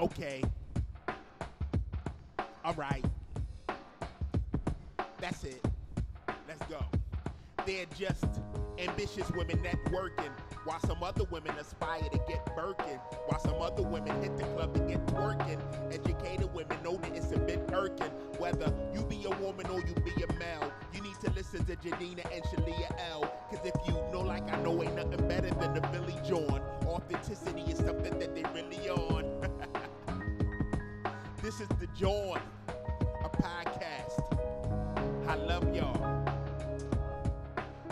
Okay. All right. That's it. Let's go. They're just ambitious women networking, while some other women aspire to get Birkin, while some other women hit the club to get twerking. Educated women know that it's a bit irking. Whether you be a woman or you be a male, you need to listen to Janina and Shalia L. Cause if you know like I know, ain't nothing better than the Billy John. Authenticity is something that they really on. This is the joy a podcast. I love y'all.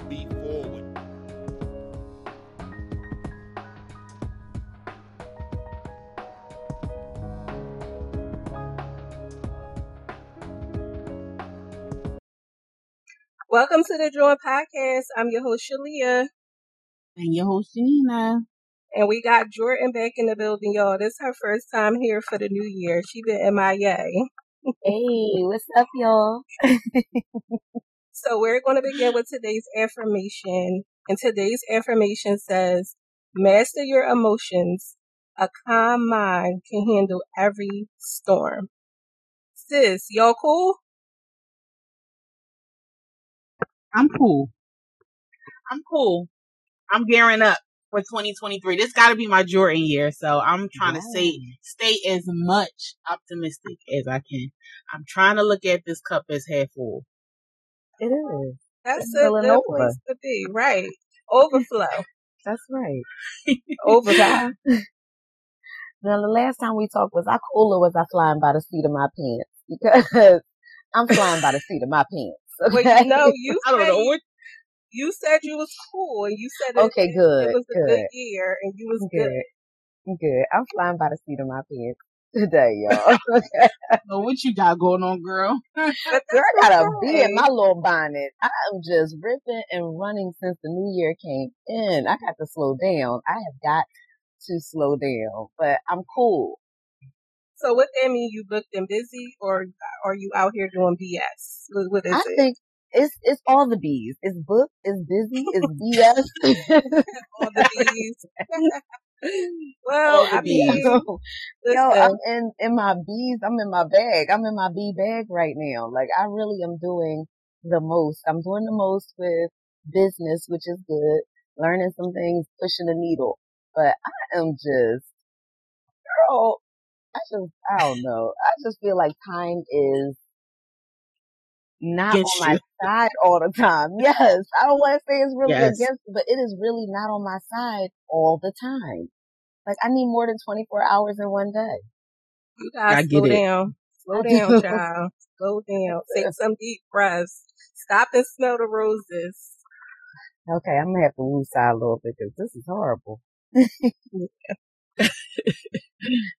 Be forward. Welcome to the JAWN Podcast. I'm your host, Shalia. And your host, Janina. And we got Jordan back in the building, y'all. This is her first time here for the new year. She been MIA. Hey, what's up, y'all? so we're going to begin with today's affirmation. And today's affirmation says, master your emotions. A calm mind can handle every storm. Sis, y'all cool? I'm cool. I'm cool. I'm gearing up for 2023. This got to be my Jordan year, so I'm trying to stay stay as much optimistic as I can. I'm trying to look at this cup as half full. It is. That's it's a good over. place to be, right? Overflow. That's right. Overflow. now, the last time we talked was I cooler was I flying by the seat of my pants because I'm flying by the seat of my pants. Okay? Well, you know, you I don't know what you said you was cool and you said okay, it, good. It was a good. good year and you was good. good. Good. I'm flying by the seat of my pants today, y'all. okay. so what you got going on, girl? girl, I got a bee in my little bonnet. I'm just ripping and running since the new year came in. I got to slow down. I have got to slow down, but I'm cool. So what that mean? You booked and busy, or are you out here doing BS? What, what is I it? think it's it's all the bees. It's booked. It's busy. It's BS. all the bees. well, I mean, yo, I'm in in my bees. I'm in my bag. I'm in my bee bag right now. Like I really am doing the most. I'm doing the most with business, which is good. Learning some things, pushing the needle. But I am just, girl, I just, I don't know. I just feel like time is not on my you. side all the time. Yes. I don't want to say it's really yes. against, but it is really not on my side all the time. Like I need more than 24 hours in one day. You gotta slow it. down. Slow down, child. Slow down. Take some deep breaths. Stop and smell the roses. Okay, I'm gonna have to lose side a little bit because this is horrible.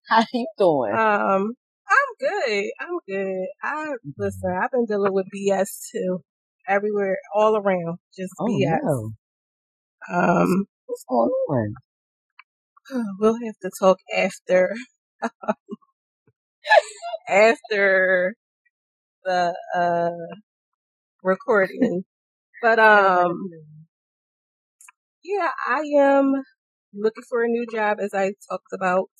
How you doing? Um, I'm good. I'm good. I listen. I've been dealing with BS too, everywhere, all around, just oh, BS. No. Um, what's going on? We'll have to talk after. after the uh recording. But um yeah, I am looking for a new job as I talked about.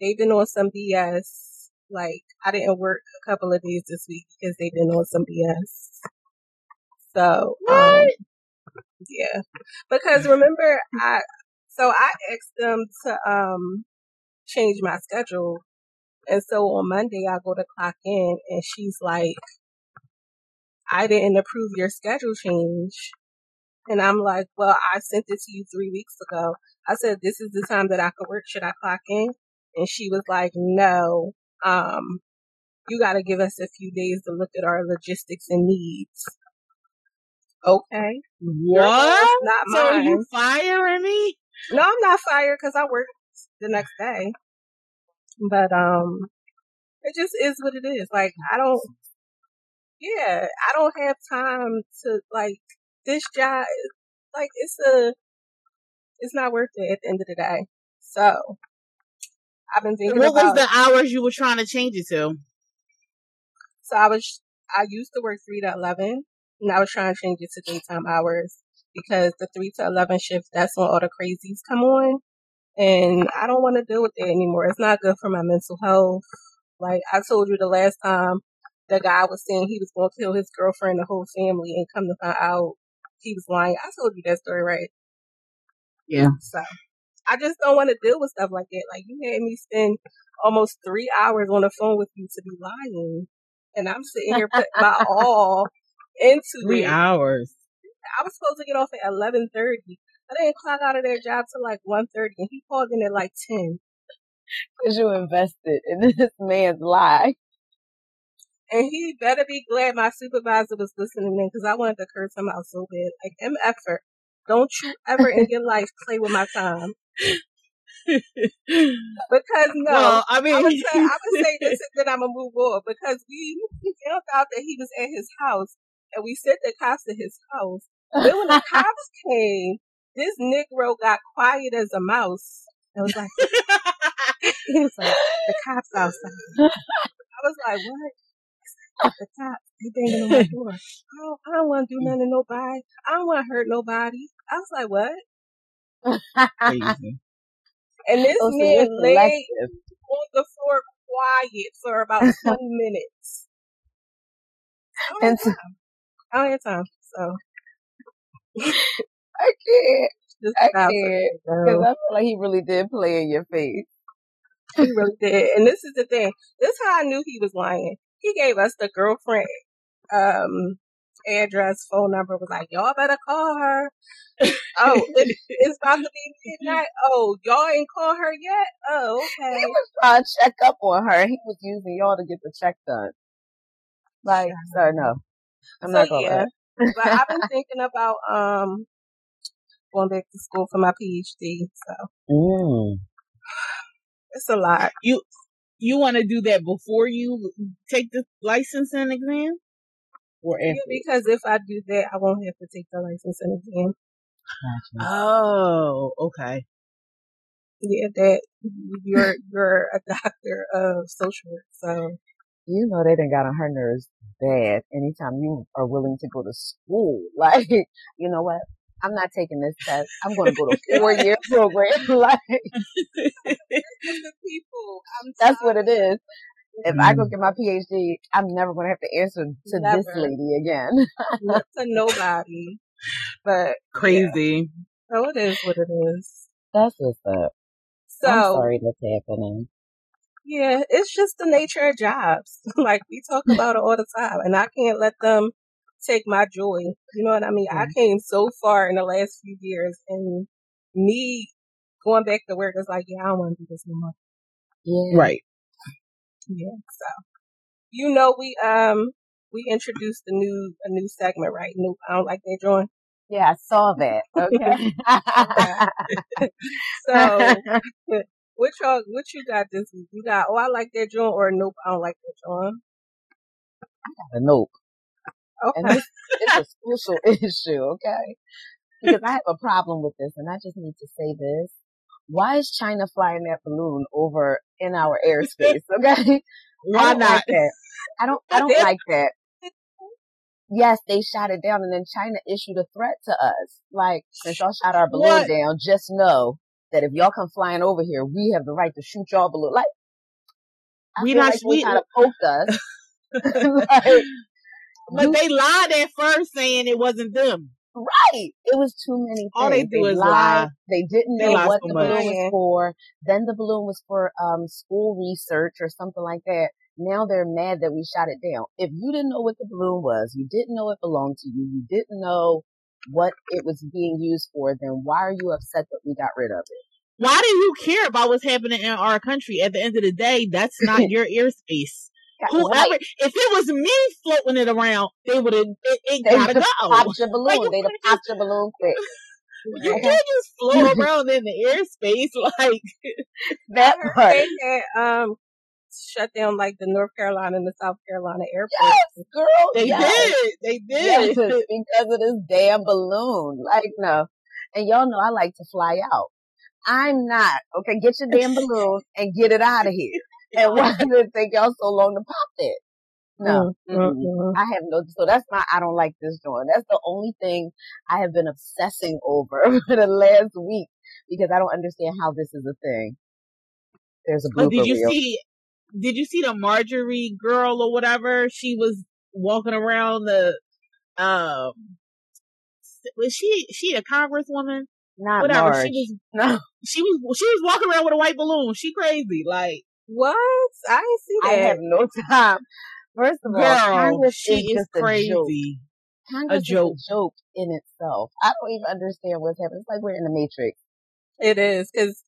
They've been on some BS like I didn't work a couple of days this week because they've been on some BS. So um, yeah, because remember I so I asked them to um change my schedule, and so on Monday I go to clock in, and she's like, "I didn't approve your schedule change." And I'm like, well, I sent it to you three weeks ago. I said, this is the time that I could work. Should I clock in? And she was like, no, um, you got to give us a few days to look at our logistics and needs. Okay. What? Not so you firing me? No, I'm not fired because I work the next day. But um, it just is what it is. Like I don't. Yeah, I don't have time to like this job. Like it's a, it's not worth it at the end of the day. So I've been thinking what about. was the hours you were trying to change it to? So I was, I used to work 3 to 11 and I was trying to change it to daytime hours because the 3 to 11 shift, that's when all the crazies come on. And I don't want to deal with it anymore. It's not good for my mental health. Like I told you the last time, the guy was saying he was going to kill his girlfriend, the whole family, and come to find out he was lying. I told you that story, right? Yeah. So I just don't want to deal with stuff like that. Like you had me spend almost three hours on the phone with you to be lying, and I'm sitting here putting my all into three it. hours. I was supposed to get off at eleven thirty. I didn't clock out of their job till like one thirty, and he called in at like ten. Because you invested in this man's lie. And he better be glad my supervisor was listening in because I wanted to curse him out so bad. Like, M effort. Don't you ever in your life play with my time. because no, Well, I mean, I would say I would say this and then I'm gonna move on because we found out that he was at his house and we sent the cops to his house. Then when the cops came, this Negro got quiet as a mouse. It was like he was like the cops outside. I was like, what? The cops, they banging on my door. Oh, I don't want to do nothing to nobody. I don't want to hurt nobody. I was like, what? Crazy. And this Oh, so man you're laid selective. on the floor quiet for about 20 minutes. I don't And so- time. I don't have time. So I can't. just I can't. Because. I feel like he really did play in your face. He really did. And this is the thing. This is how I knew he was lying. He gave us the girlfriend um address, phone number, was like, Y'all better call her. oh, it, it's about to be midnight. Oh, y'all ain't call her yet? Oh, He was trying to check up on her. He was using y'all to get the check done. Like, sir, no. I'm so not going yeah. But I've been thinking about um going back to school for my PhD. So Mm. it's a lot. You you want to do that before you take the licensing exam, or Yeah, after? because if I do that, I won't have to take the license and exam. Gotcha. Oh, okay. Yeah, that you're you're a doctor of social work, so You know they done got on her nerves bad anytime you are willing to go to school. Like, you know what? I'm not taking this test. I'm going to go to a four year program. like, the people. I'm that's what it is. If I go Mm. get my PhD, I'm never going to have to answer to this lady again. not to nobody, but Crazy. so it is what it is. That's what's up. So I'm sorry that's happening. yeah, it's just the nature of jobs. like we talk about it all the time, and I can't let them take my joy. You know what I mean? I Mhm. came so far in the last few years, and me going back to work is like, yeah, I don't want to do this no more. Yeah. Right. Yeah. So you know, we um we introduced a new a new segment, right? New. I don't like that drawing. Yeah, I saw that. Okay. So what y'all what you got this week? You got oh I like that drawing or nope I don't like that drawing. nope. And Okay. this it's a social issue, okay? Because I have a problem with this, and I just need to say this. Why is China flying that balloon over in our airspace? Okay, Why not? like that. I don't. I don't like that. Yes, they shot it down, and then China issued a threat to us. Like, since y'all shot our balloon What? down, just know that if y'all come flying over here, we have the right to shoot y'all balloon. Like, I We not- like we- kind of poked us. like, But you they lied at first saying it wasn't them. Right. It was too many things. All they do is lied. lie. They didn't They know what so the much. balloon was for. Then the balloon was for um school research or something like that. Now they're mad that we shot it down. If you didn't know what the balloon was, you didn't know it belonged to you, you didn't know what it was being used for, then why are you upset that we got rid of it? Why do you care about what's happening in our country? At the end of the day, that's not your airspace. Whoever, Right. if it was me floating it around, they would have. It, it They gotta would've go. popped your balloon. Like, you They'd have popped your balloon quick. You Okay. can't just float around in the airspace like That part. they had um shut down like the North Carolina and the South Carolina airports. Yes, girl. they yes. did. They Yes, did. because of this damn balloon. Like, no. And y'all know I like to fly out. I'm not. Okay, get your damn balloon and get it out of here. And why did it take y'all so long to pop it? No. Mm, mm-mm. mm, mm. I have no, so that's my, I don't like this joint. That's the only thing I have been obsessing over for the last week because I don't understand how this is a thing. There's a But did you reel. see? Did you see the Marjorie girl or whatever? She was walking around the. Um, was she she a congresswoman? Not Whatever. Marge. She was no, she was she was walking around with a white balloon. She crazy. Like What? I didn't see I have no time. First of all, girl, Congress she is is just a joke. crazy. Congress joke. is a joke in itself. I don't even understand what's happening. It's like we're in the Matrix. It is because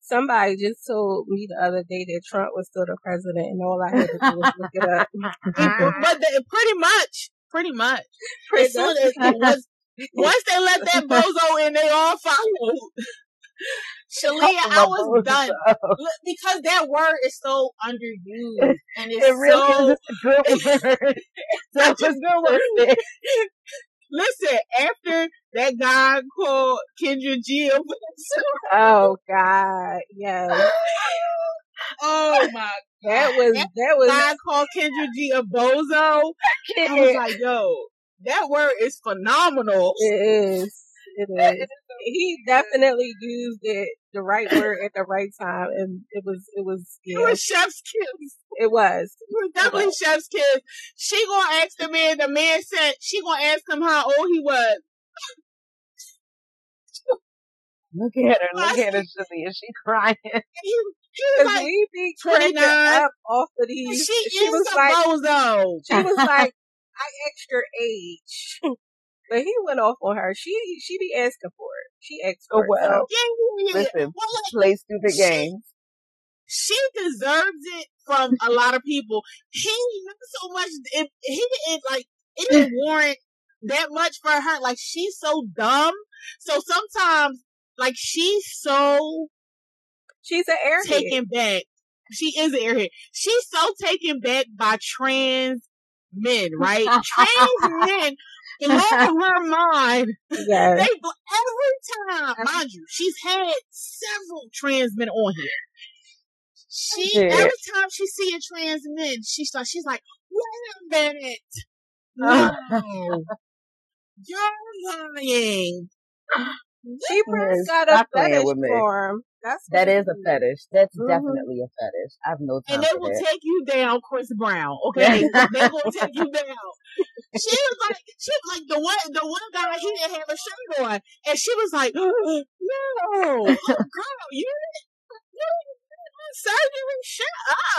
somebody just told me the other day that Trump was still the president, and all I had to do was look it up. but they, pretty much, pretty much. Pretty As soon much. as once, once they let that bozo in, they all followed. Shalia, I was done because that word is so underused and it's It really so. is a good word. Such a good word. Listen, after that guy called Kendra G, Oh God, yes, oh my God. that was That that was I called Kendra G a bozo. I was like, yo, that word is phenomenal. it is. It is. He definitely used it the right word at the right time, and it was it was It was Chef's kiss. it was. It was definitely Chef's kiss. She gonna ask the man. The man said she gonna ask him how old he was. Look at her. Look at her, Shalia. She crying. He, he was Cause like, we be cracking up off of these. she, she was like, bozo. she was like, I asked your age, but he went off on her. She she be asking for it. She asked Oh for it. well. so- Yeah, yeah, yeah. Listen, play stupid games. she deserves it from a lot of people. He not so much. It, he didn't like. It didn't warrant that much for her. Like she's so dumb. So sometimes, like she's so She's an airhead. taken back. She is an airhead. She's so taken back by trans men, right? trans men blow her mind. Yes. They bl- every time, mind you, she's had several trans men on here. She Yeah. every time she see a trans man, she starts. She's like, "Wait a minute, oh. no, you're lying." She probably Yes, got a stop playing fetish with me. for him. That's That what is a fetish. That's Mhm. definitely a fetish. I have no time And they for will that. take you down, Chris Brown. Okay, they will take you down. She was like, she was like the one, the one guy he didn't have a shirt on, and she was like, "No, oh, girl, you, you, surgery, shut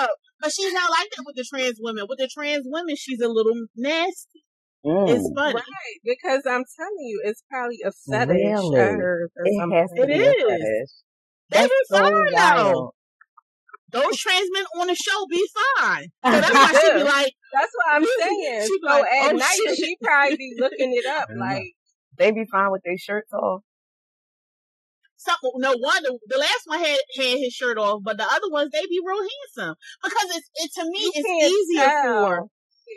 up." But she's not like that with the trans women. With the trans women, she's a little nasty. It's Mm. funny. Right, because I'm telling you, it's probably a fetish. Really? I heard or It something. has to It be is. A. They That's be so fine though. Those trans men on the show be fine. So that's why she be like, That's what I'm saying. She be so like, at "Oh, night, shit." she probably be looking it up. Like, They be fine with their shirts off. some no one the, the last one had had his shirt off, but the other ones they be real handsome because it's it to me You it's easier tell. for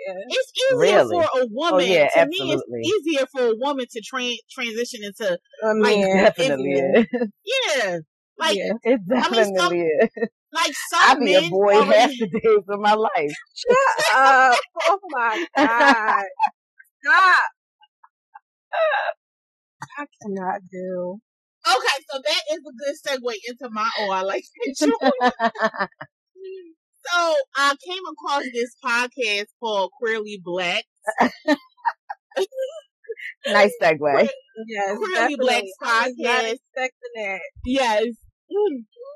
yeah. it's easier Really? for a oh, woman. Oh, yeah, to me, absolutely. it's easier for a woman to tra- transition into I Like, definitely yeah. is. yeah, like yeah. It I mean, some- definitely is. like some I be a boy half already. the days of my life. Shut up. Oh my God. Stop. I cannot do. Okay, so that is a good segue into my oh I like that. So I came across this podcast called Queerly Black. nice segue. Yes, definitely. Not podcast. expecting that. Yes.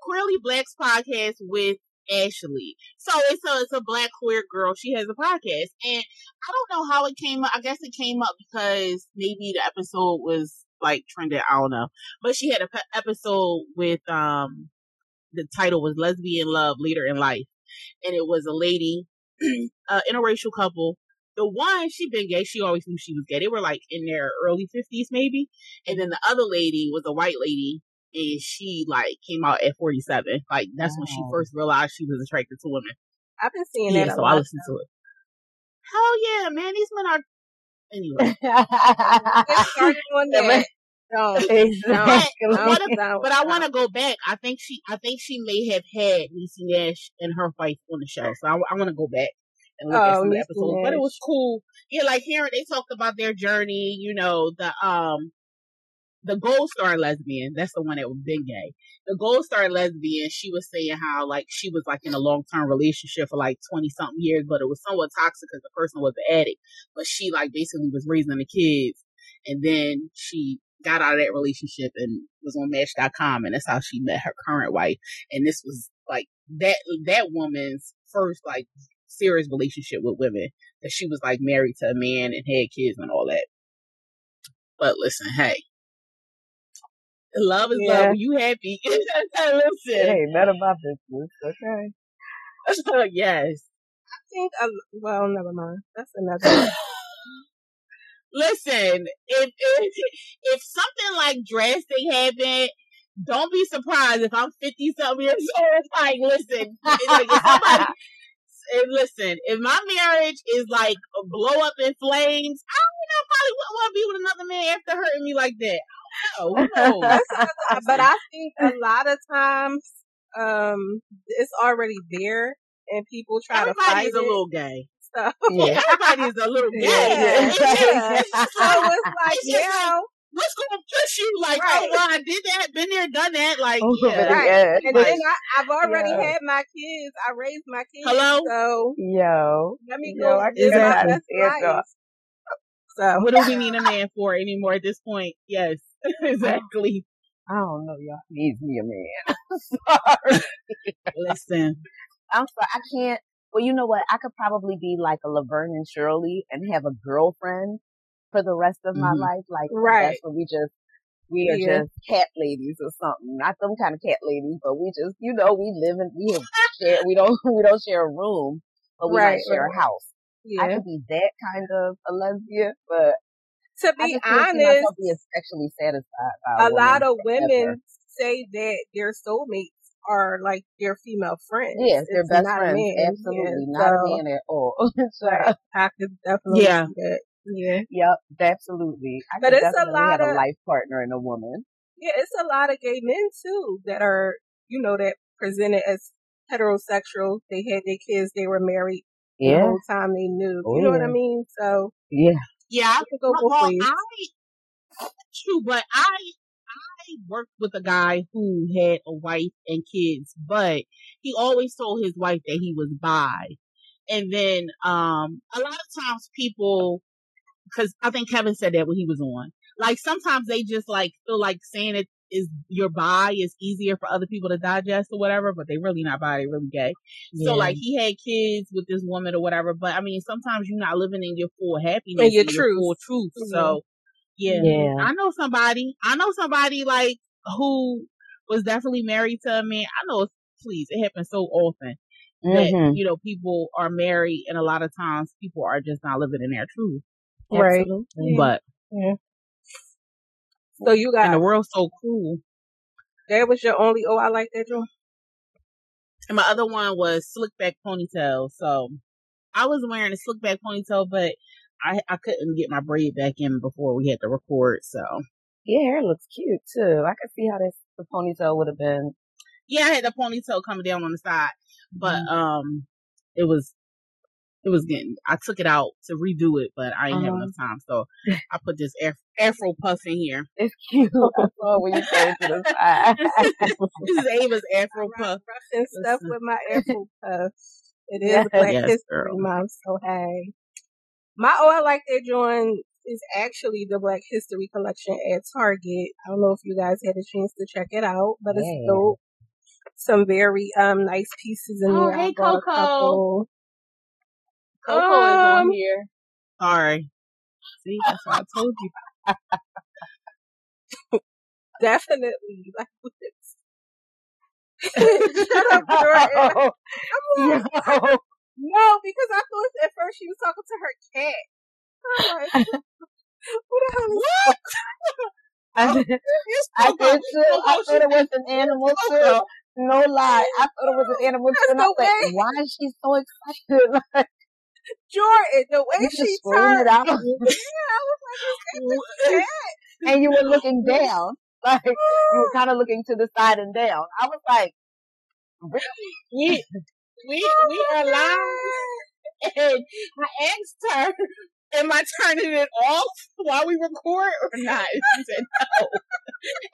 Queerly Black's podcast with Ashley. So it's a it's a black queer girl. She has a podcast. And I don't know how it came up. I guess it came up because maybe the episode was like trending. I don't know. But she had a pe- episode with um the title was Lesbian Love Leader in Life. And it was a lady, uh interracial couple. The one, she been gay. She always knew she was gay. They were like in their early fifties, maybe. And then the other lady was a white lady, and she like came out at forty seven. Like that's when she first realized she was attracted to women. I've been seeing Yeah, that so I listened to it. Hell yeah, man! These men are anyway. Get started on that. Don't. exactly. No, don't. But I want to go back. I think she, I think she may have had Niecy Nash and her wife on the show. So I, I want to go back and look at Oh, some of the episodes. But it was cool. Yeah, like hearing they talked about their journey. You know, the um, the Gold Star lesbian, that's the one that was been gay. The Gold Star lesbian, she was saying how like she was like in a long term relationship for like twenty something years, but it was somewhat toxic because the person was an addict. But she like basically was raising the kids, and then she got out of that relationship and was on Match.com, and that's how she met her current wife. And this was like that that woman's first like serious relationship with women that she was like married to a man and had kids and all that. But listen, hey, love is yeah. love. You happy? listen, hey, none of my business. Okay. yes. I think. Uh, well, never mind. That's another. listen, if, if if something like drastic happened, don't be surprised if I'm 50 something years old. Like, listen, like if somebody, listen, if my marriage is like blow up in flames, I don't know, probably wouldn't want to be with another man after hurting me like that. Oh, but I think a lot of times, um, it's already there and people try Everybody to fight is it. a little gay. So, yeah, everybody is a little gay. Yeah. yeah. so it's like, yeah what's gonna push you? Like, oh, right. oh well, I did that, been there, done that. Like, oh, yeah. Right. And like, then I, have already yeah. had my kids. I raised my kids. Hello. So yo, let me yo, go. I is that so what do we need a man for anymore at this point? Yes, exactly. I don't know. Y'all needs me a man. sorry. Listen, I'm sorry. I can't. Well, you know what? I could probably be like a Laverne and Shirley and have a girlfriend for the rest of my mm-hmm. life. Like, right. that's what we just, we are just cat ladies or something. Not some kind of cat ladies, but we just, you know, we live in, we share, we don't, we don't share a room, but we right. might share a house. Yeah. I could be that kind of a lesbian, but to be honest, be sexually satisfied. a, a lot of women ever. say that their soulmates are like their female friends. Yes, they're best friends. Absolutely, yeah, not so, a man at all. so, right. I could definitely yeah. Yeah. Yep, absolutely. I but it's a lot of a life partner and a woman. Yeah, it's a lot of gay men too that are, you know, that presented as heterosexual. They had their kids, they were married yeah. the whole time they knew. Oh, you know yeah. what I oh. mean? So yeah, yeah. I could go well, I, true, but I I worked with a guy who had a wife and kids, but he always told his wife that he was bi. And then um a lot of times people because I think Kevin said that when he was on. Like sometimes they just like feel like saying it is your bi is easier for other people to digest or whatever, but they really not bi, they really gay. Yeah. So like he had kids with this woman or whatever, but I mean sometimes you're not living in your full happiness, and your, truth. your full truth. Mm-hmm. So yeah. yeah, I know somebody. I know somebody like who was definitely married to a man. I know, please, it happens so often that mm-hmm. you know people are married, and a lot of times people are just not living in their truth. Right. But yeah. So you got and the world's so cool. That was your only oh I like that joint? And my other one was slick back ponytail. So I was wearing a slick back ponytail, but I I couldn't get my braid back in before we had to record. So your hair looks cute too. I could see how this the ponytail would have been. Yeah, I had the ponytail coming down on the side, but mm-hmm. um, it was it was getting, I took it out to redo it, but I didn't uh-huh. have enough time. So I put this Af- Afro puff in here. It's cute. I saw when you to the this is Ava's Afro puff. And stuff with my Afro puff. It is yes, Black yes, History girl. Month, so hey. My oh, I like that joint is actually the Black History collection at Target. I don't know if you guys had a chance to check it out, but yeah. it's dope. Some very um nice pieces in oh, there. Hey, Coco. Coco um, is on um, here. Sorry. See, that's what I told you. Definitely. Like Shut up, Jordan. I'm like, no. no, because I thought at first she was talking to her cat. Like, what the hell is? I did, I did too. I thought it was an animal too. No lie. I thought it was an animal too. And I was like, why is she so excited? Like, Jordan, the way you she turned. It out. yeah, I was like, and you were looking down. Like, you were kind of looking to the side and down. I was like, really? We, we, oh we are live. And I asked her, am I turning it off while we record or not? She said no.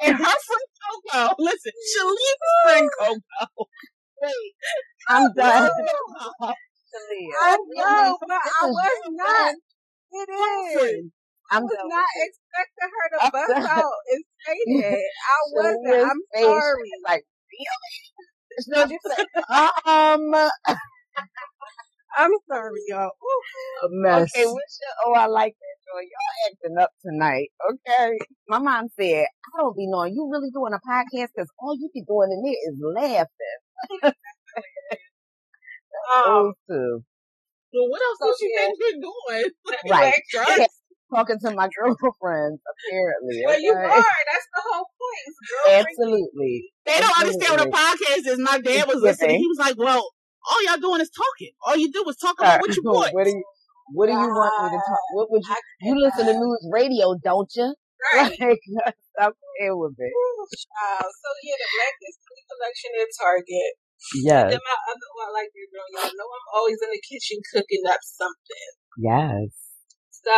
And her friend Coco, listen, Shalene's friend Coco. Wait, I'm done. I know, but I was not. It is. I'm I was done. not expecting her to I'm bust done. out and say that. I wasn't. I'm face, sorry. Like, really? No, you said, um, I'm sorry, y'all. Ooh. mess. Okay, what's your, oh, I like that, Joy. Y'all acting up tonight. Okay. My mom said, I don't be knowing you really doing a podcast because all you be doing in there is laughing. Um, Those two. well, what else So, has she yeah. been doing? Right. Black Talking to my girlfriends, apparently. Well, you are. That's the whole point. Girlfriend. Absolutely. They don't understand what a podcast is. My dad was listening. He was like, well, all y'all doing is talking. All you do is talk about what you want. what do you what do you want me to talk? What would you I you listen to news radio, don't you? Right. Like stop playing with it. Ooh, child. So yeah, the Black History Collection at Target. Yes. Then my other one, like you know, y'all know I'm always in the kitchen cooking up something. Yes. So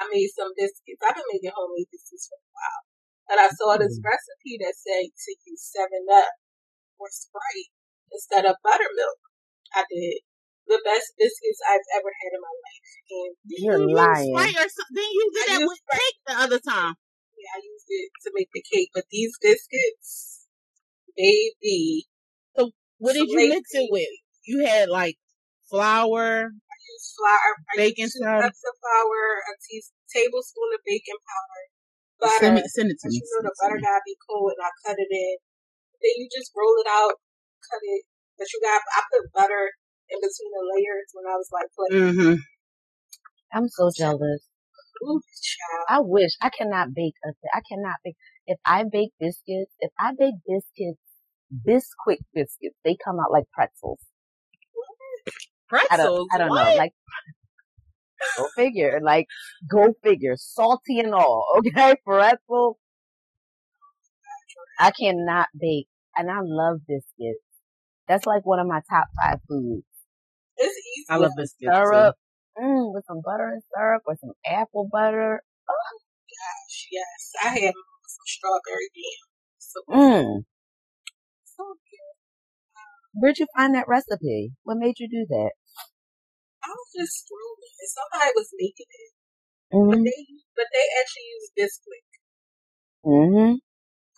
I made some biscuits. I've been making homemade biscuits for a while. And I saw this Mm. recipe that said to use seven up or Sprite instead of buttermilk. I did the best biscuits I've ever had in my life. And You're you lying. Use or something. Then you did I that used with cake the other time. yeah, I used it to make the cake. But these biscuits, baby, What did you mix it with? You had like flour, I use flour, I bacon use two powder. cups of flour, a tea, tablespoon of baking powder, butter. Send, me, send it to me. you know the butter gotta be cold, and I cut it in. Then you just roll it out, cut it. But you got I put butter in between the layers when I was like playing. Mm-hmm. I'm so jealous. Ooh, child. I wish I cannot bake a thi- I cannot bake if I bake biscuits, if I bake biscuits, Bisquick biscuits, they come out like pretzels. I Pretzels. don't I don't what? know. Like go figure. Like go figure. Salty and all. Okay? Pretzel. I cannot bake. And I love biscuits. That's like one of my top five foods. It's easy. I love biscuits. too. Syrup. Mm, with some butter and syrup or some apple butter. Gosh, yes, I had some strawberry jam. So, Mm. So good. Where'd you find that recipe? What made you do that? I was just scrolling, and somebody was making it, but Mm-hmm. they but they actually use Bisquick. Mm-hmm.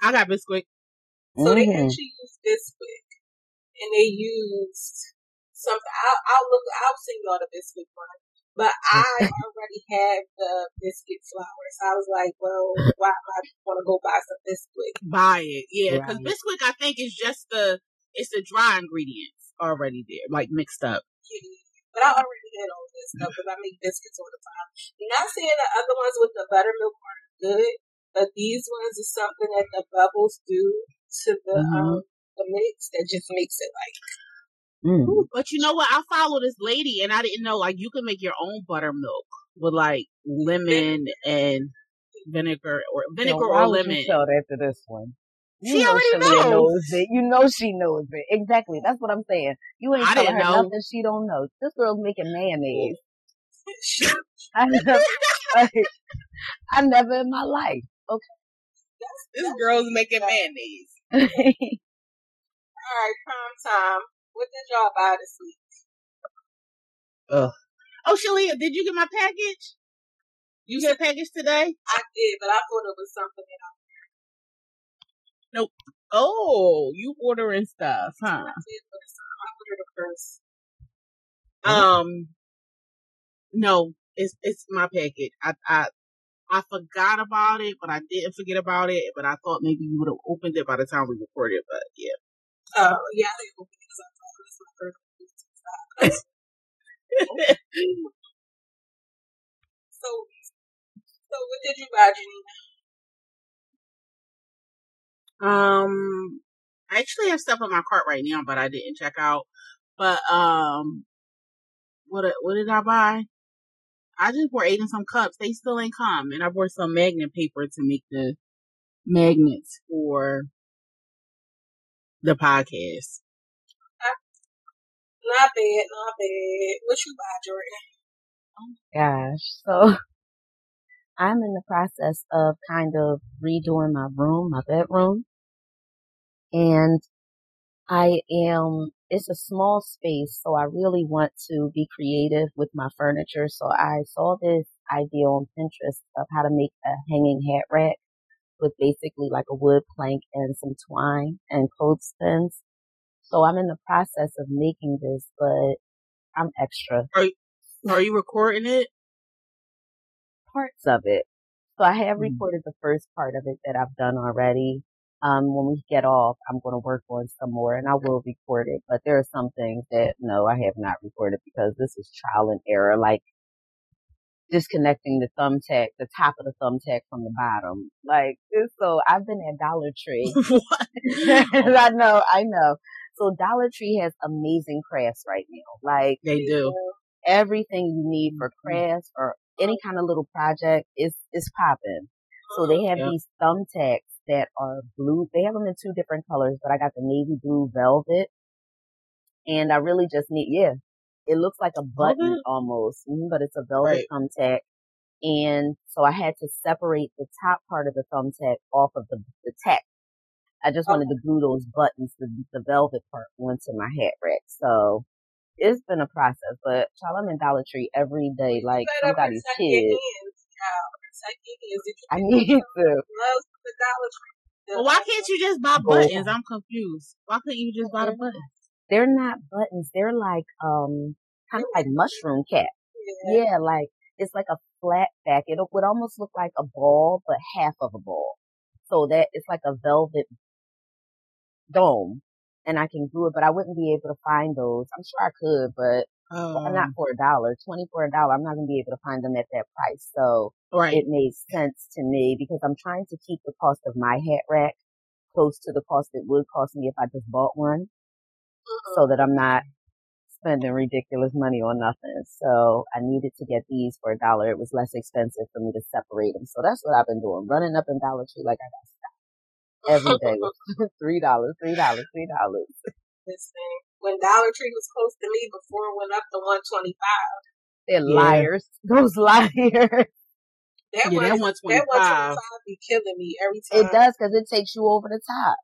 I got biscuit. So they Mhm. actually use Bisquick, and they used something. I'll, I'll look. I'll send y'all the Bisquick one. But I already have the biscuit flour, so I was like, well, why am I want to go buy some Bisquick? Buy it. Yeah, because Right. biscuit I think is just the it's the dry ingredients already there, like mixed up. But I already had all this stuff because I make biscuits all the time. Not saying the other ones with the buttermilk aren't good, but these ones is something that the bubbles do to the Mhm. um the mix that just makes it like Mm. But you know what? I follow this lady and I didn't know like you can make your own buttermilk with like lemon and vinegar or vinegar So why or lemon. You tell that to this one. You She know already Shalia knows. it. You know she knows it. Exactly. That's what I'm saying. You ain't I telling her know. nothing she don't know. This girl's making mayonnaise. I never, like, I never in my life. Okay. This girl's making mayonnaise. All right, prime time. What did y'all buy this week? Oh, Shalia, did you get my package? You get a package today? I did, but I thought it was something that Oh, you ordering stuff, huh? I did for the time. I ordered it first. Um, no, it's it's my package. I I I forgot about it, but I didn't forget about it. But I thought maybe you would have opened it by the time we recorded. But yeah, Oh, yeah, I didn't it because I thought it was my first. So, so what did you buy, Janina? Um, I actually have stuff in my cart right now, but I didn't check out. But um, what what did I buy? I just bought Aiden some cups. They still ain't come, and I bought some magnet paper to make the magnets for the podcast. Not bad, not bad. What you buy, Jordan? Oh my gosh. So I'm in the process of kind of redoing my room, my bedroom. And I am, it's a small space, so I really want to be creative with my furniture. So I saw this idea on Pinterest of how to make a hanging hat rack with basically like a wood plank and some twine and clothespins. So I'm in the process of making this, but I'm extra. Are you, are you recording it? Parts of it. So I have mm. recorded the first part of it that I've done already. Um, when we get off, I'm going to work on some more and I will record it, but there are some things that no, I have not recorded because this is trial and error. Like disconnecting the thumbtack, the top of the thumbtack from the bottom. Like, so I've been at Dollar Tree. I know, I know. So Dollar Tree has amazing crafts right now. Like they do. Everything you need for mm-hmm. crafts or any kind of little project is is popping. So they have these thumbtacks that are blue. They have them in two different colors, but I got the navy blue velvet. And I really just need, yeah, it looks like a button almost, mm-hmm, but it's a velvet right. thumbtack. And so I had to separate the top part of the thumbtack off of the, the tack. I just wanted to glue those buttons, the, the velvet part onto my hat rack. So it's been a process, but child, I'm in Dollar Tree every day, like somebody's kid. I need to. Well, why can't you just buy buttons? I'm confused. Why couldn't you just buy the buttons? They're not buttons. They're like, um, kind of like mushroom cap. Yeah. yeah, like, it's like a flat back. It would almost look like a ball, but half of a ball. So that it's like a velvet dome and I can glue it, but I wouldn't be able to find those. I'm sure I could, but um, not for a dollar, 20 for a dollar. I'm not going to be able to find them at that price. So right. it made sense to me because I'm trying to keep the cost of my hat rack close to the cost it would cost me if I just bought one so that I'm not spending ridiculous money on nothing. So I needed to get these for a dollar. It was less expensive for me to separate them. So that's what I've been doing, running up in Dollar Tree like I got stuff every day. three dollars, three dollars, three dollars. Listen, when Dollar Tree was close to me before it went up to one twenty five. They're yeah. liars. Those liars. That yeah, that 125. That 125 be killing me every time. It does because it takes you over the top.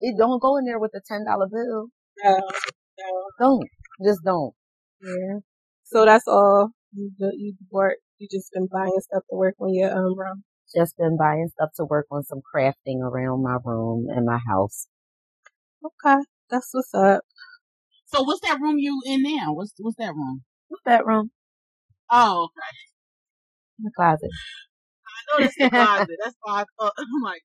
It don't go in there with a ten dollar bill. No, no. Don't. Just don't. Yeah. So that's all you you work. You just been buying stuff to work on your um room. Just been buying stuff to work on some crafting around my room and my house. Okay, that's what's up. So what's that room you in now? What's what's that room? What's that room? Oh, okay. The closet. I know it's the closet. That's why I thought I'm like,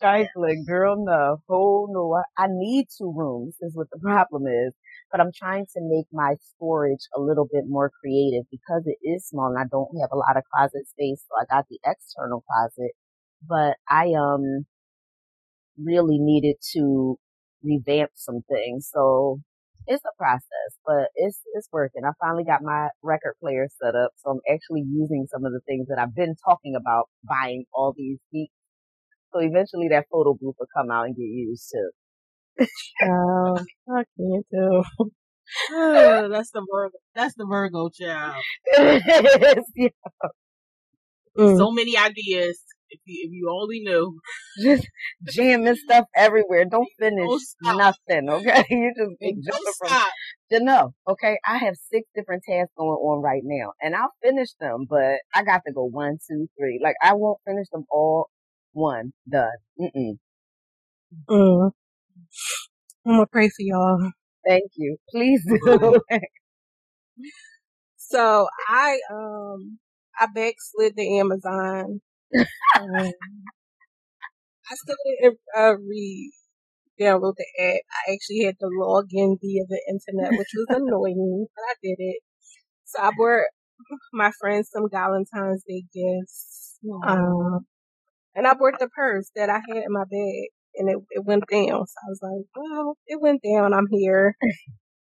Trifling, girl, no. Oh no, I, I need two rooms is what the problem is. But I'm trying to make my storage a little bit more creative because it is small and I don't have a lot of closet space. So I got the external closet, but I, um, really needed to revamp some things. So it's a process, but it's, it's working. I finally got my record player set up. So I'm actually using some of the things that I've been talking about buying all these weeks so eventually that photo booth will come out and get used too. oh, I can't oh, that's the Virgo. That's the Virgo child. yeah. mm. So many ideas. If you, if you only knew. Just jamming stuff everywhere. Don't finish Don't nothing, okay? You just be jumping from to know, okay? I have six different tasks going on right now, and I'll finish them, but I got to go one, two, three. Like I won't finish them all one, done. Mm-mm. Mm. I'm gonna pray for y'all. Thank you. Please do. so I um I backslid the Amazon. Um, I still didn't uh, re download the app. I actually had to log in via the internet, which was annoying, but I did it. So I bought my friends some Valentine's Day gifts. Um, and I bought the purse that I had in my bag and it, it went down. So I was like, well, it went down. I'm here.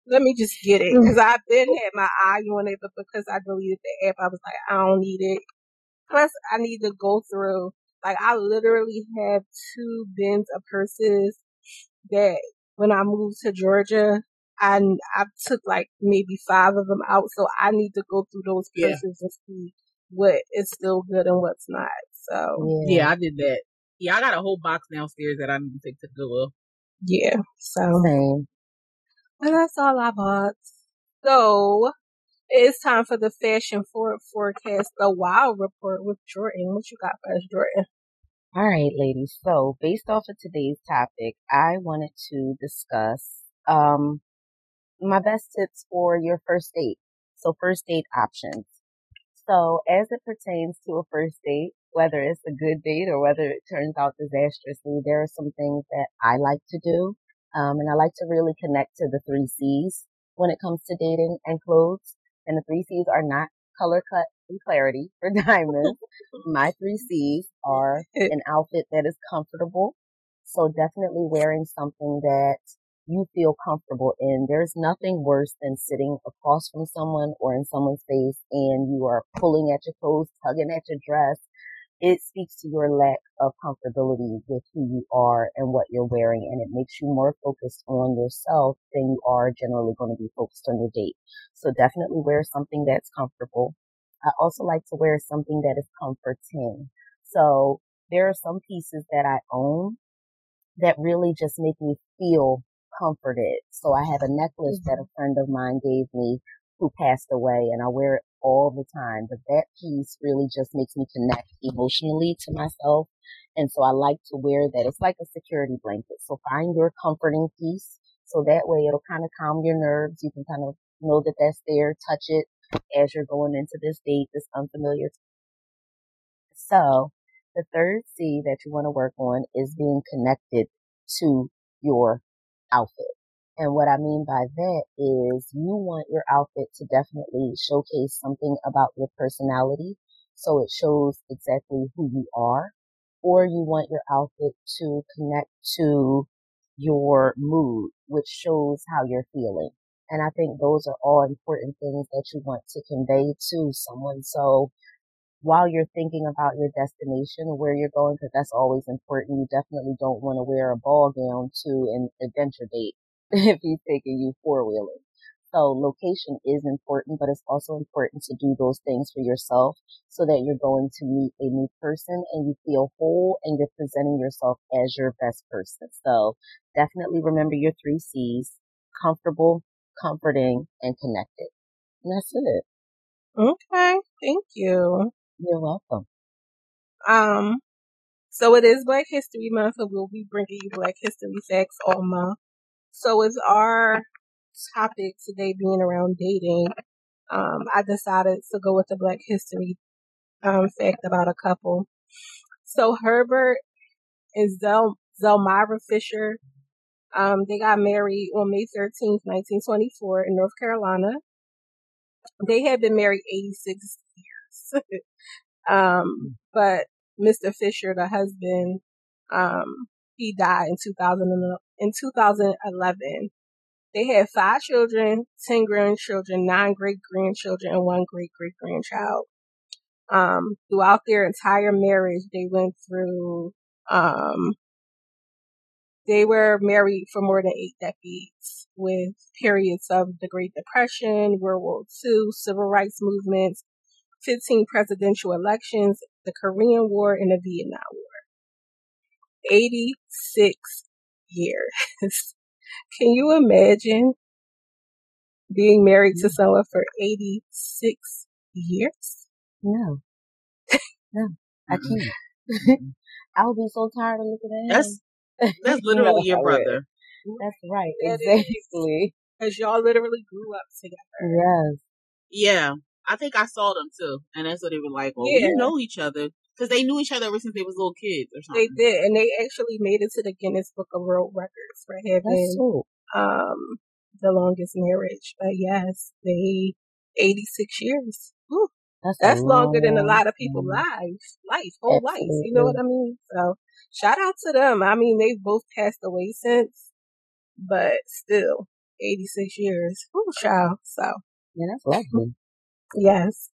Let me just get it. Cause I've been had my eye on it, but because I deleted the app, I was like, I don't need it. Plus I need to go through, like I literally have two bins of purses that when I moved to Georgia, I I took like maybe five of them out, so I need to go through those Yeah. purses and see what is still good and what's not. So Yeah. Yeah, I did that. Yeah, I got a whole box downstairs that I need to take to Goodwill. yeah, so Same. and that's all I bought. So it's time for the fashion forward forecast, the Wow Report with Jordan. What you got for us, Jordan? All right, ladies. So based off of today's topic, I wanted to discuss um my best tips for your first date. So first date options. So as it pertains to a first date, whether it's a good date or whether it turns out disastrously, there are some things that I like to do. Um, and I like to really connect to the three C's when it comes to dating and clothes. And the three C's are not color cut and clarity for diamonds. My three C's are an outfit that is comfortable. So definitely wearing something that you feel comfortable in. There's nothing worse than sitting across from someone or in someone's face and you are pulling at your clothes, tugging at your dress. It speaks to your lack of comfortability with who you are and what you're wearing and it makes you more focused on yourself than you are generally going to be focused on your date. So definitely wear something that's comfortable. I also like to wear something that is comforting. So there are some pieces that I own that really just make me feel comforted. So I have a necklace that mm-hmm. a friend of mine gave me who passed away and I wear it all the time. But that piece really just makes me connect emotionally to myself. And so I like to wear that. It's like a security blanket. So find your comforting piece. So that way it'll kind of calm your nerves. You can kind of know that that's there, touch it as you're going into this date, this unfamiliar. So the third C that you want to work on is being connected to your outfit. And what I mean by that is you want your outfit to definitely showcase something about your personality. So it shows exactly who you are. Or you want your outfit to connect to your mood, which shows how you're feeling. And I think those are all important things that you want to convey to someone. So while you're thinking about your destination, where you're going, because that's always important, you definitely don't want to wear a ball gown to an adventure date if he's taking you four wheeling. So location is important, but it's also important to do those things for yourself so that you're going to meet a new person and you feel whole and you're presenting yourself as your best person. So definitely remember your three C's, comfortable, comforting, and connected. And that's it. Okay, thank you. You're welcome. Um, so it is Black History Month, so we'll be bringing you Black History facts all month. So with our topic today being around dating. Um, I decided to go with the Black History um, fact about a couple. So Herbert and Zel Zelmyra Fisher, um, they got married on May 13th, 1924 in North Carolina. They had been married 86 years. um, but Mr. Fisher, the husband, um, he died in 2000 in 2011. They had five children, 10 grandchildren, nine great grandchildren, and one great great grandchild. Um, throughout their entire marriage, they went through, um, they were married for more than eight decades with periods of the Great Depression, World War II, civil rights movements, 15 presidential elections, the Korean War, and the Vietnam War. 86 years. Can you imagine being married to someone for 86 years? No. No. I can't. I would be so tired of looking at him. That's that's literally You know your brother. That's right. That. Exactly. Because y'all literally grew up together. Yes. Yeah, I think I saw them too, and that's what they were like. Well, Yeah. we know each other because they knew each other ever since they was little kids or They did, and they actually made it to the Guinness Book of World Records for having so. um the longest marriage. But yes, they 86 years. Whew. That's, That's longer than a lot of people's lives, life, whole life. You know what I mean? So shout out to them. I mean, they've both passed away since, but still, 86 years. Whew, child. So Yeah, that's lovely. yes.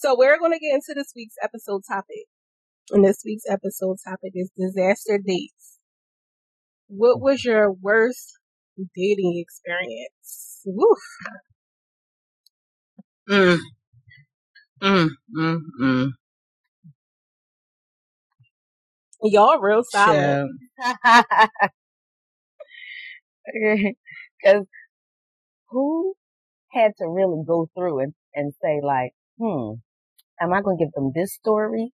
So we're going to get into this week's episode topic. And this week's episode topic is disaster dates. What was your worst dating experience. Woof. Mm. Mm, mm, mm. Y'all real solid. Because who had to really go through and, and say like, hmm, am I going to give them this story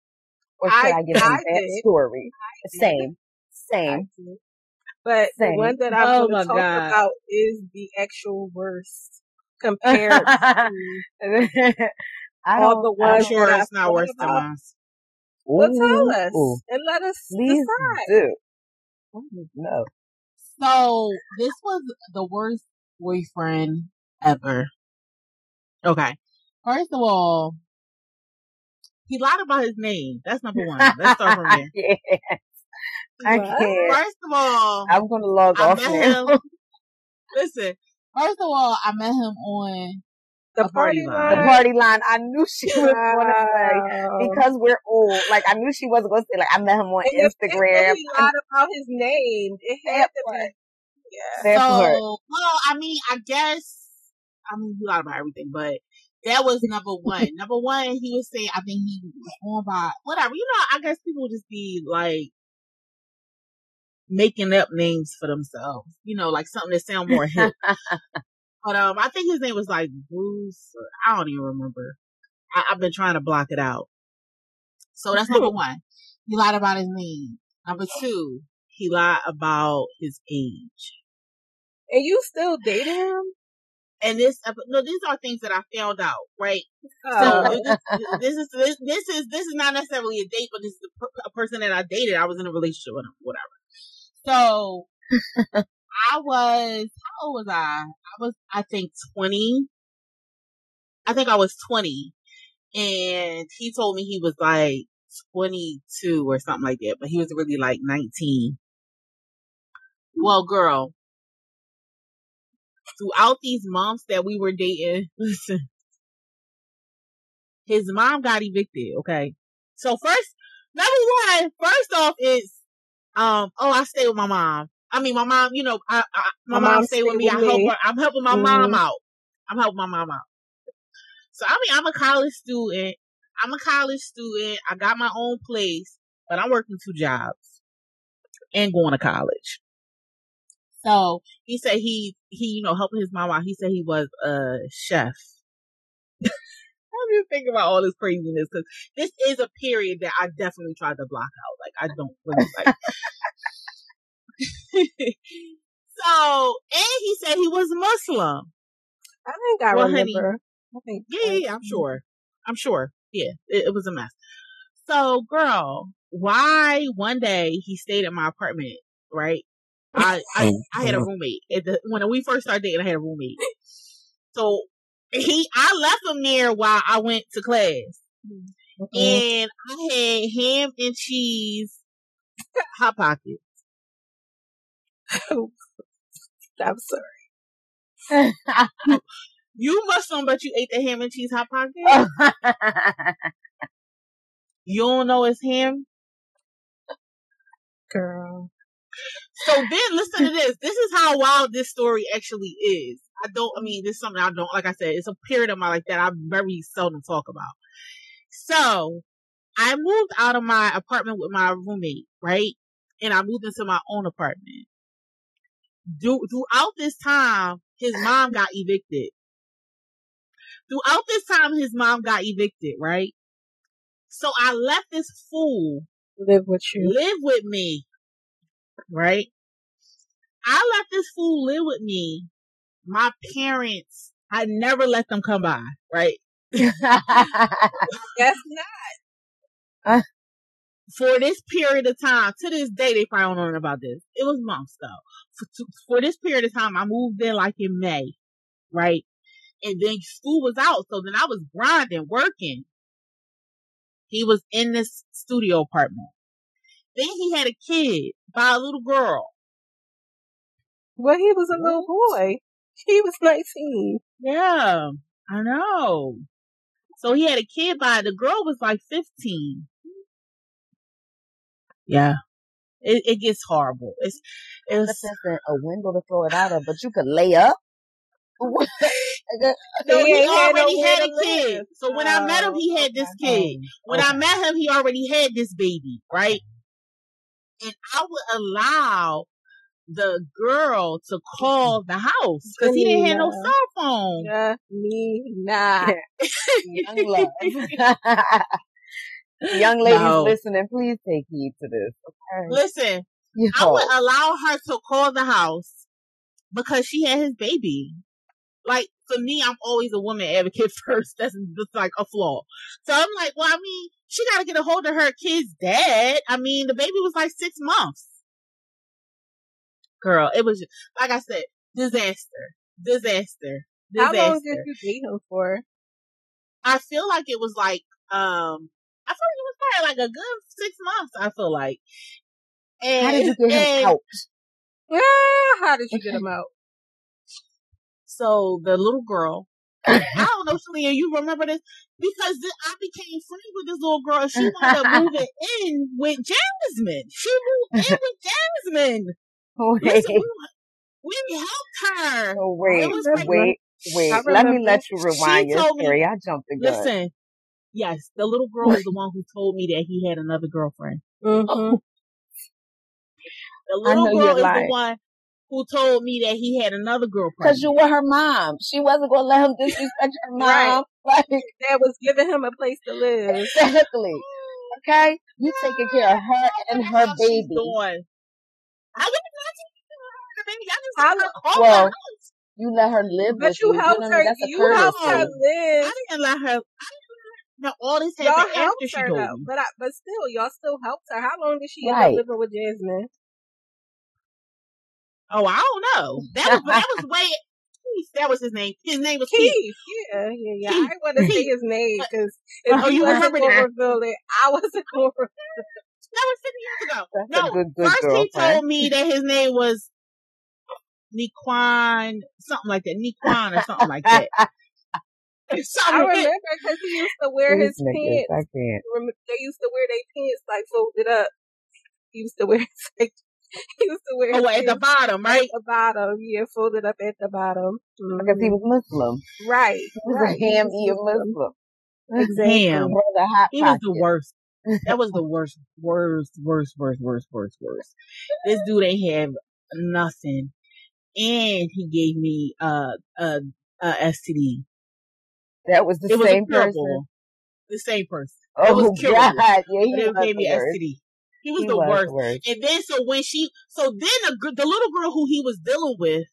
or should I, I give them I that did. story? Same, same. But same. the one that I'm oh going to talk God. about is the actual worst compared to all the ones. I'm sure it's not worse than mine. Well, tell us ooh. and let us Please decide. do. No. So this was the worst boyfriend ever. Okay. First of all, he lied about his name. That's number one. Let's start from there. yes. I can't. First of all, I'm gonna log I off now. Him, listen, first of all, I met him on the party, line. The party line. I knew she was going to say because we're old. Like I knew she wasn't going to say like I met him on and Instagram. If lied about his name. It had to be. Yeah. So, well, I mean, I guess I mean he lied about everything, but that was number one. number one, he was saying I think he was going by whatever. You know, I guess people just be like making up names for themselves. You know, like something that sound more hip. But um, I think his name was like Bruce. I don't even remember. I, have been trying to block it out. So that's number one. He lied about his name. Number two, he lied about his age. And you still dating him? And this, uh, no, these are things that I found out, right? Oh. So this, this, is this, this is this is not necessarily a date, but this is a, a person that I dated. I was in a relationship with him, whatever. So I was, how old was I? I was, I think 20. I think I was 20. And he told me he was like 22 or something like that, but he was really like 19. Well, girl, throughout these months that we were dating, listen, his mom got evicted, okay? So first, number one, first off is, um, oh, I stay with my mom. I mean, my mom, you know, I, I, my, my, mom stay with me. I help her. I'm helping my mm-hmm. mom out. I'm helping my mom out. So I mean, I'm a college student. I'm a college student. I got my own place, but I'm working two jobs and going to college. So he said he he you know helping his mom out. He said he was a chef. I'm just thinking about all this craziness because this is a period that I definitely tried to block out. Like I don't really like. so, and he said he was Muslim. I think I well, remember. Honey, I think yeah, yeah, yeah, I'm sure. I'm sure. Yeah, it, it was a mess. So, girl, why one day he stayed at my apartment, right? I, I, I had a roommate. The, when we first started dating, I had a roommate. So he, I left him there while I went to class. Mm-hmm. And I had ham and cheese hot pockets. I'm sorry. you, you Muslim, but you ate the ham and cheese hot pocket. you don't know it's ham, girl. So then, listen to this. This is how wild this story actually is. I don't. I mean, this is something I don't. Like I said, it's a period of my life that I very seldom talk about. So I moved out of my apartment with my roommate, right? And I moved into my own apartment do, throughout this time, his mom got evicted. Throughout this time, his mom got evicted, right? So I left this fool live with you, live with me, right? I let this fool live with me. My parents, I never let them come by, right? Guess not. for this period of time, to this day, they probably don't know about this. It was months though. For, to, for this period of time, I moved in like in May, right? And then school was out, so then I was grinding, working. He was in this studio apartment. Then he had a kid by a little girl. Well, he was a what? little boy. He was 19. Yeah, I know. So he had a kid by the girl was like 15. Yeah. it, it gets horrible. It's it's a window to throw it out of, but you could lay up. no, he already had, a kid. So when I met him, he had this oh, kid. When I met him, he already had this baby, right? And I would allow the girl to call the house because he didn't have no cell phone. Yeah, me nah. Young love. Young ladies no. listening, please take heed to this. Okay? Listen, Yo. I would allow her to call the house because she had his baby. Like for me, I'm always a woman advocate first. That's just like a flaw. So I'm like, well, I mean, she got to get a hold of her kid's dad. I mean, the baby was like six months. Girl, it was like I said, disaster, disaster, disaster. How long did you date him for? I feel like it was like, um, I feel like it was probably like a good six months. I feel like. And, how did you get him out? Yeah, how did you get him out? So the little girl, I don't know, Celia, you remember this? Because I became friends with this little girl. She wanted to move it in with Jasmine. She moved in with Jasmine. Oh, Listen, we, we helped her. Oh, wait, wait, wait. Let me let you rewind your story. Me, I jumped the gun. Listen, yes, the little girl is the one who told me that he had another girlfriend. Mm-hmm. The little girl is lying. the one who told me that he had another girlfriend. Because you were her mom. She wasn't going to let him disrespect her mom. right. Like, that was giving him a place to live. Exactly. Okay? You taking care of her and her baby. I How, well, you let her live but you, you helped her. You helped her live. I didn't let her. No, all this happened y'all after she told me. But I, but still, y'all still helped her. How long did she right. end up living with Jasmine? Oh, I don't know. That was that was way. That was his name. His name was Keith. Keith. Yeah, yeah, yeah. Keith. I want to say his name because if oh, you remember that, reveal it, I wasn't going to. That was six years ago. That's no, good, good first girl, he told me that his name was Nequan, something like that, Nequan or something like that. I remember because he used to wear his pants. I can't. They used to wear their pants like folded up. He used to wear like he used to wear. Oh, at the bottom, right? At the bottom, yeah, folded up at the bottom. Mm-hmm. Because he was Muslim. Right. He was right. a ham eating Muslim. Exactly. Ham. He was the worst. That was the worst, worst, worst, worst, worst, worst, worst. This dude ain't have nothing, and he gave me uh uh, uh STD. That was the it same was person. The same person. Oh God! Yeah, he gave me STD. He was, he the, was worst. the, worst. And then so when she, so then the, the little girl who he was dealing with,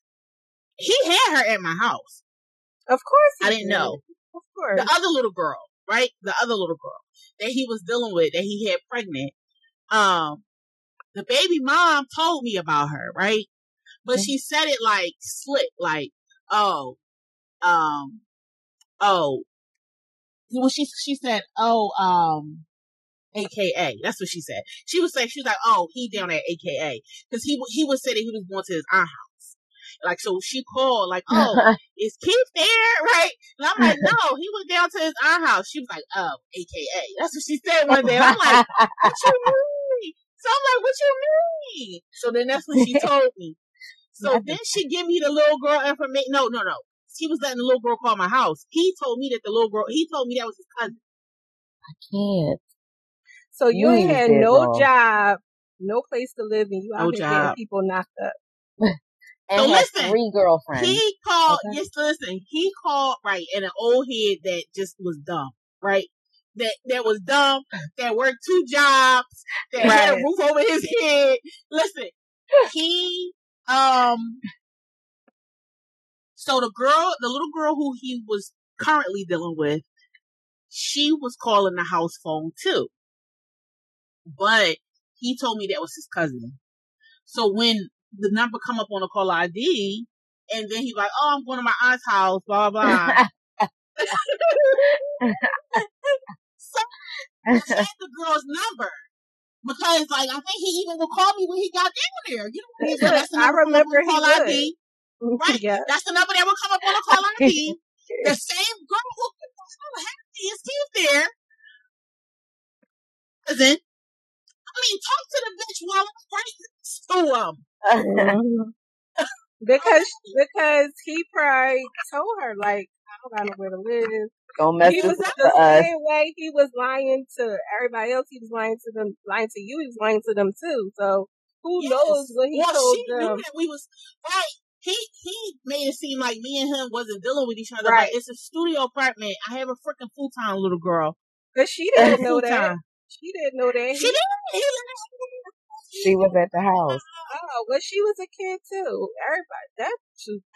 he had her at my house. Of course. I didn't did. know. Of course. The other little girl, right? The other little girl that he was dealing with, that he had pregnant. Um, the baby mom told me about her, right? But mm-hmm. she said it like slick, like, oh, um, oh, well, she, she said, oh, um, AKA. That's what she said. She was saying, she was like, oh, he down at AKA. Cause he, he was saying that he was going to his aunt house. Like, so she called, like, oh, is Keith there? Right? And I'm like, no, he went down to his aunt house. She was like, oh, AKA. That's what she said one day. I'm like, what you mean? So I'm like, what you mean? So then that's what she told me. So then she give me the little girl information. No, no, no. He was letting the little girl call my house. He told me that the little girl, he told me that was his cousin. I can't. So you, you had no job, no place to live, and you out no here job. getting people knocked up. and so listen, three girlfriends. He called. Okay. Yes, listen. He called right, and an old head that just was dumb, right? That that was dumb. That worked two jobs. That right. had a roof over his head. Listen, he um. So the girl, the little girl who he was currently dealing with, she was calling the house phone too. But he told me that was his cousin. So when the number come up on the call ID, and then he's like, "Oh, I'm going to my aunt's house," blah blah. so I had the girl's number because, like, I think he even would call me when he got down there. You know, that's the I remember call ID. Right, yeah. that's the number that would come up on the call ID. the same girl who was so happy is Keith there. Cousin I mean, talk to the bitch while I'm right to him. Mm-hmm. because because he probably told her like I don't know where to live. Don't mess He this was with the us. same way he was lying to everybody else. He was lying to them, lying to you. He was lying to them too. So who Yes. knows what he well, told she them? knew that we was right. He he made it seem like me and him wasn't dealing with each other. Right. But it's a studio apartment. I have a freaking full time little girl. But she didn't know that. She didn't know that. She He- didn't. She was at the house. oh, well, she was a kid too. Everybody, that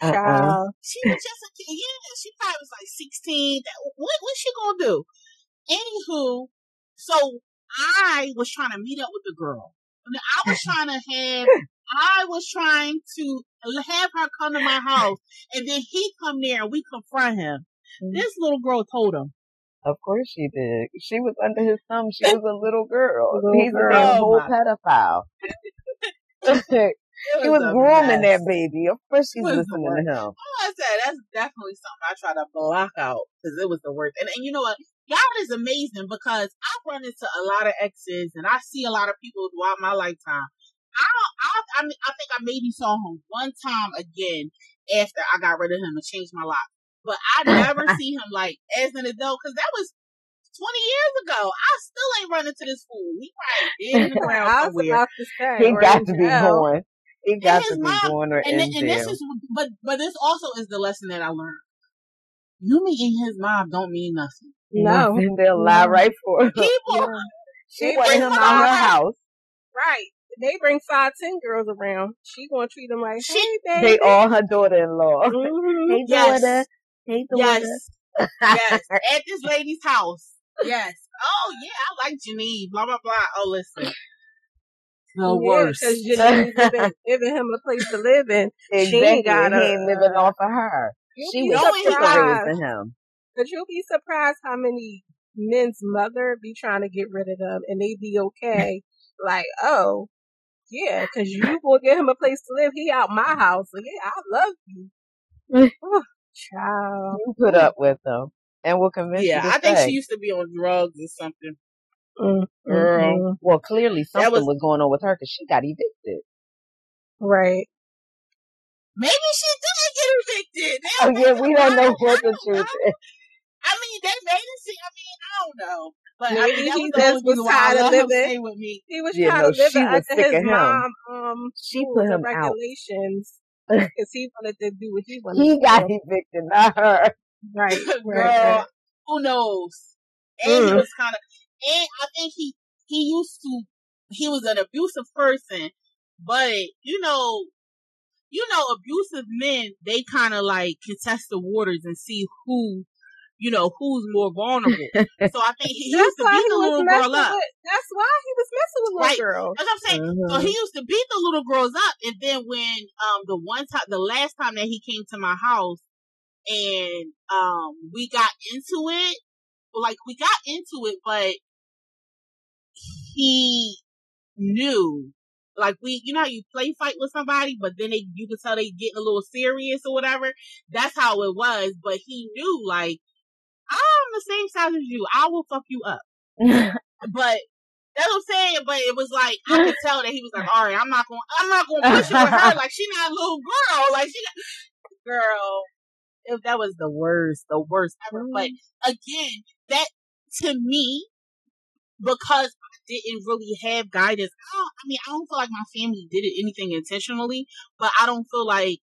Uh-uh. child. She was just a kid. Yeah, she probably was like 16. That, what, what's she gonna do? Anywho, so I was trying to meet up with the girl. I was trying to have, I was trying to have her come to my house. And then he come there and we confront him. Mm-hmm. This little girl told him. Of course she did. She was under his thumb. She was a little girl. Little He's girl. a whole pedophile. he was a grooming mess. that baby. Of course she's was listening to him. Oh, I said that's definitely something I try to block out because it was the worst. And, and you know what? God is amazing because I've run into a lot of exes and I see a lot of people throughout my lifetime. I don't, I, I, mean, I think I maybe saw him one time again after I got rid of him and changed my life. But I never see him like as an adult because that was 20 years ago. I still ain't running to this fool. He probably dead in the I ground was somewhere. about to say, He got to be jail. going. He got to be mom- going or and, in th- and this is but but this also is the lesson that I learned. You meeting his mom don't mean nothing. No, Nothing. They'll lie No. right for him. People, Yeah. She They wanted bring him five- out her house. right. They bring five, ten girls around. She gonna treat them like, She- hey, baby. They all her daughter-in-law. Mhm. Hey, Yes. Daughter. yes, yes, at this lady's house. Yes. Oh yeah, I like Janine. Blah blah blah. Oh listen, the worst. because Janine giving, giving him a place to live in. Exactly. She ain't got he ain't living uh, off of her. She was knowing his sick of surprised. raising him. But you'll be surprised how many men's mother be trying to get rid of them and they be okay. like, oh, yeah, because you gonna get him a place to live. He out my house. So yeah, I love you. child. You put up with them and will convince yeah, you to I think she used to be on drugs or something. Mm, mm, Girl. Well, clearly something was- was, going on with her because she got evicted. Right. Maybe she did get evicted. They Oh yeah, we don't know what I the truth is. I mean, they made it seem. I mean, I don't know. But I Maybe mean, that he was just was I tired of living. with me. He was Yeah, trying no, to live she it was under his him. mom um She put him out. regulations because he wanted to do what he wanted He to got do. evicted, not her. Right, Girl, right, right. who knows? And he Mm. was kind of, and I think he he used to, he was an abusive person, but you know, you know, abusive men they kind of like contest the waters and see who, you know, who's more vulnerable. so I think he, he That's used to beat the little girl up. with. That's why he was messing with little Right. girls. That's what I'm saying. So Mhm. he used to beat the little girls up, and then when um the one time, the last time that he came to my house, and um we got into it, like we got into it, but he knew, like we, you know, how you play fight with somebody, but then they you can tell they getting a little serious or whatever. That's how it was, but he knew, like I'm the same size as you. I will fuck you up, but. That's what I'm saying, but it was like I could tell that he was like, "All right, I'm not going, I'm not going to push it with her. Like she not a little girl. Like she, not, girl, if that was the worst, the worst ever. But mm. again, that to me, because I didn't really have guidance. I, don't, I mean, I don't feel like my family did it anything intentionally, but I don't feel like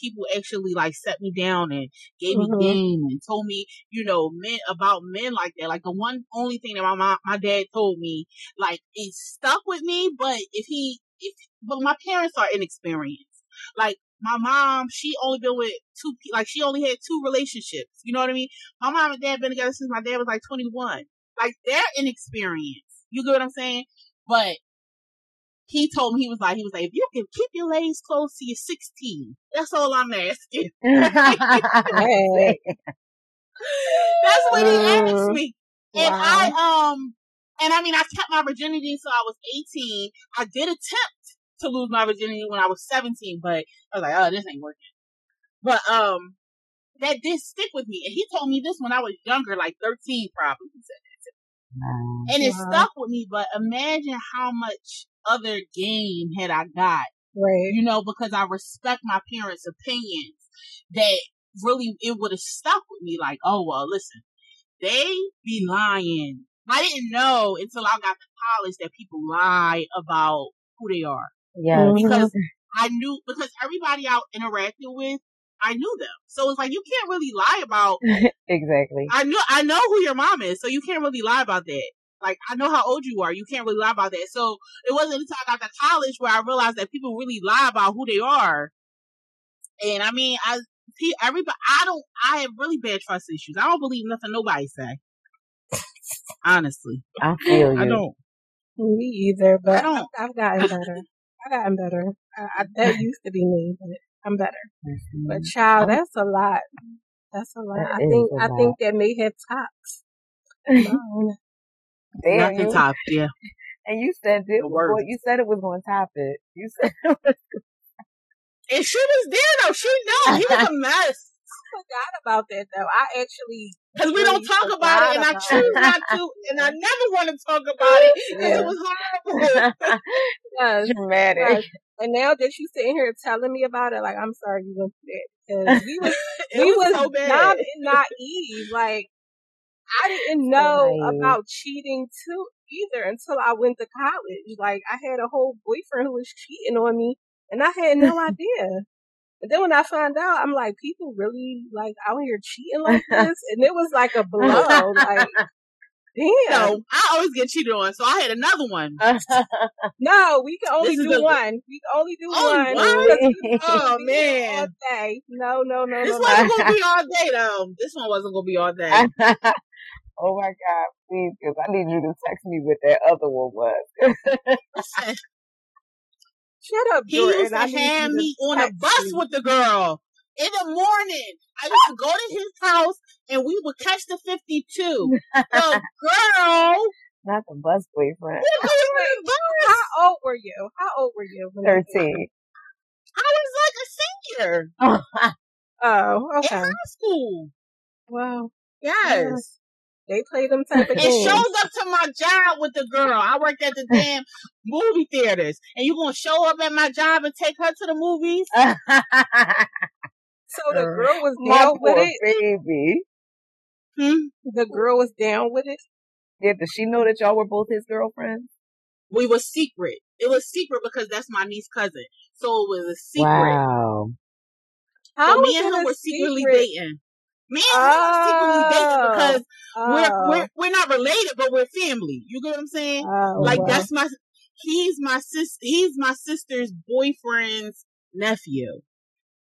people actually like set me down and gave me Mhm. game and told me, you know, men about men like that. Like the one only thing that my mom, my dad told me, like it stuck with me. But if he, if but my parents are inexperienced. Like my mom, she only been with two, like she only had two relationships. You know what I mean? My mom and dad been together since my dad was like 21. Like they're inexperienced. You get what I'm saying? But he told me he was like he was like if you can keep your legs closed to your 16, that's all I'm asking. That's what he asked me. And Wow. I um and I mean I kept my virginity until I was 18. I did attempt to lose my virginity when I was 17, but I was like, oh, this ain't working. But um that did stick with me. And he told me this when I was younger, like 13 probably. He said that to me. Wow. And it stuck with me, but imagine how much other game had I got. Right. You know, because I respect my parents' opinions that really it would have stuck with me like, oh well, listen, they be lying. I didn't know until I got to college that people lie about who they are. Yeah. Mm-hmm. Because I knew because everybody I interacted with, I knew them. So it's like you can't really lie about Exactly. I know I know who your mom is, so you can't really lie about that. Like I know how old you are. You can't really lie about that. So it wasn't until I got to college where I realized that people really lie about who they are. And I mean, I everybody, I don't, I have really bad trust issues. I don't believe nothing nobody say. Honestly, I feel you. I don't. Me either, but I don't. I've gotten better. I've gotten better. I, I, that used to be me, but I'm better. Mm-hmm. But child, that's a lot. That's a lot. That I think I lot. think that may have tops. Damn, Nothing top, yeah. And you said it. Well, you said it was on top it. You said it was and she was there though. She know he was a mess. I forgot about that though. I actually because we don't talk about it, and I choose not to, and I never want to talk about it because yeah. it was horrible. yes, dramatic. And now that you sitting here telling me about it, like I'm sorry you went through that because we was we was, was so dumb and naive. Like I didn't know so about cheating too either until I went to college. Like I had a whole boyfriend who was cheating on me and I had no idea. And then when I found out, I'm like, people really like out here cheating like this, and it was like a blow. like, damn. No, I always get cheated on, so I had another one. no, we can only do the, one. We can only do only one. one? oh man! All day. No, no, no, this no. This wasn't gonna be all day though. This one wasn't gonna be all day. Oh my god, please, because I need you to text me what that other one was. Shut up, He used to have me on a bus you. with the girl in the morning. I used to go to his house and we would catch the 52. the girl. Not the bus boyfriend. How old were you? How old were you? 13. I was like a senior. oh, okay. In high school. Wow. Yes. They play them type of games. It shows up to my job with the girl. I worked at the damn movie theaters, and you gonna show up at my job and take her to the movies? so the girl was down with it, baby. Hmm? The girl was down with it. Yeah, does she know that y'all were both his girlfriends? We were secret. It was secret because that's my niece cousin. So it was a secret. Wow. How so me and him were secretly secret? dating. Me and oh, secretly dating because oh. we're, we're we're not related, but we're family. You get what I'm saying? Oh, like that's my he's my sis he's my sister's boyfriend's nephew.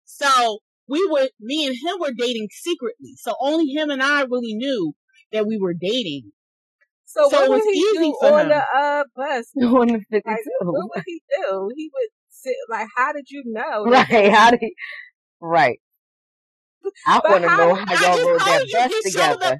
So we were me and him were dating secretly. So only him and I really knew that we were dating. So, so what would he do on him. the uh, bus? On the 52. Like, what would he do? He would sit like, how did you know? Right? How did? He, right. I want to know how y'all rode that bus together.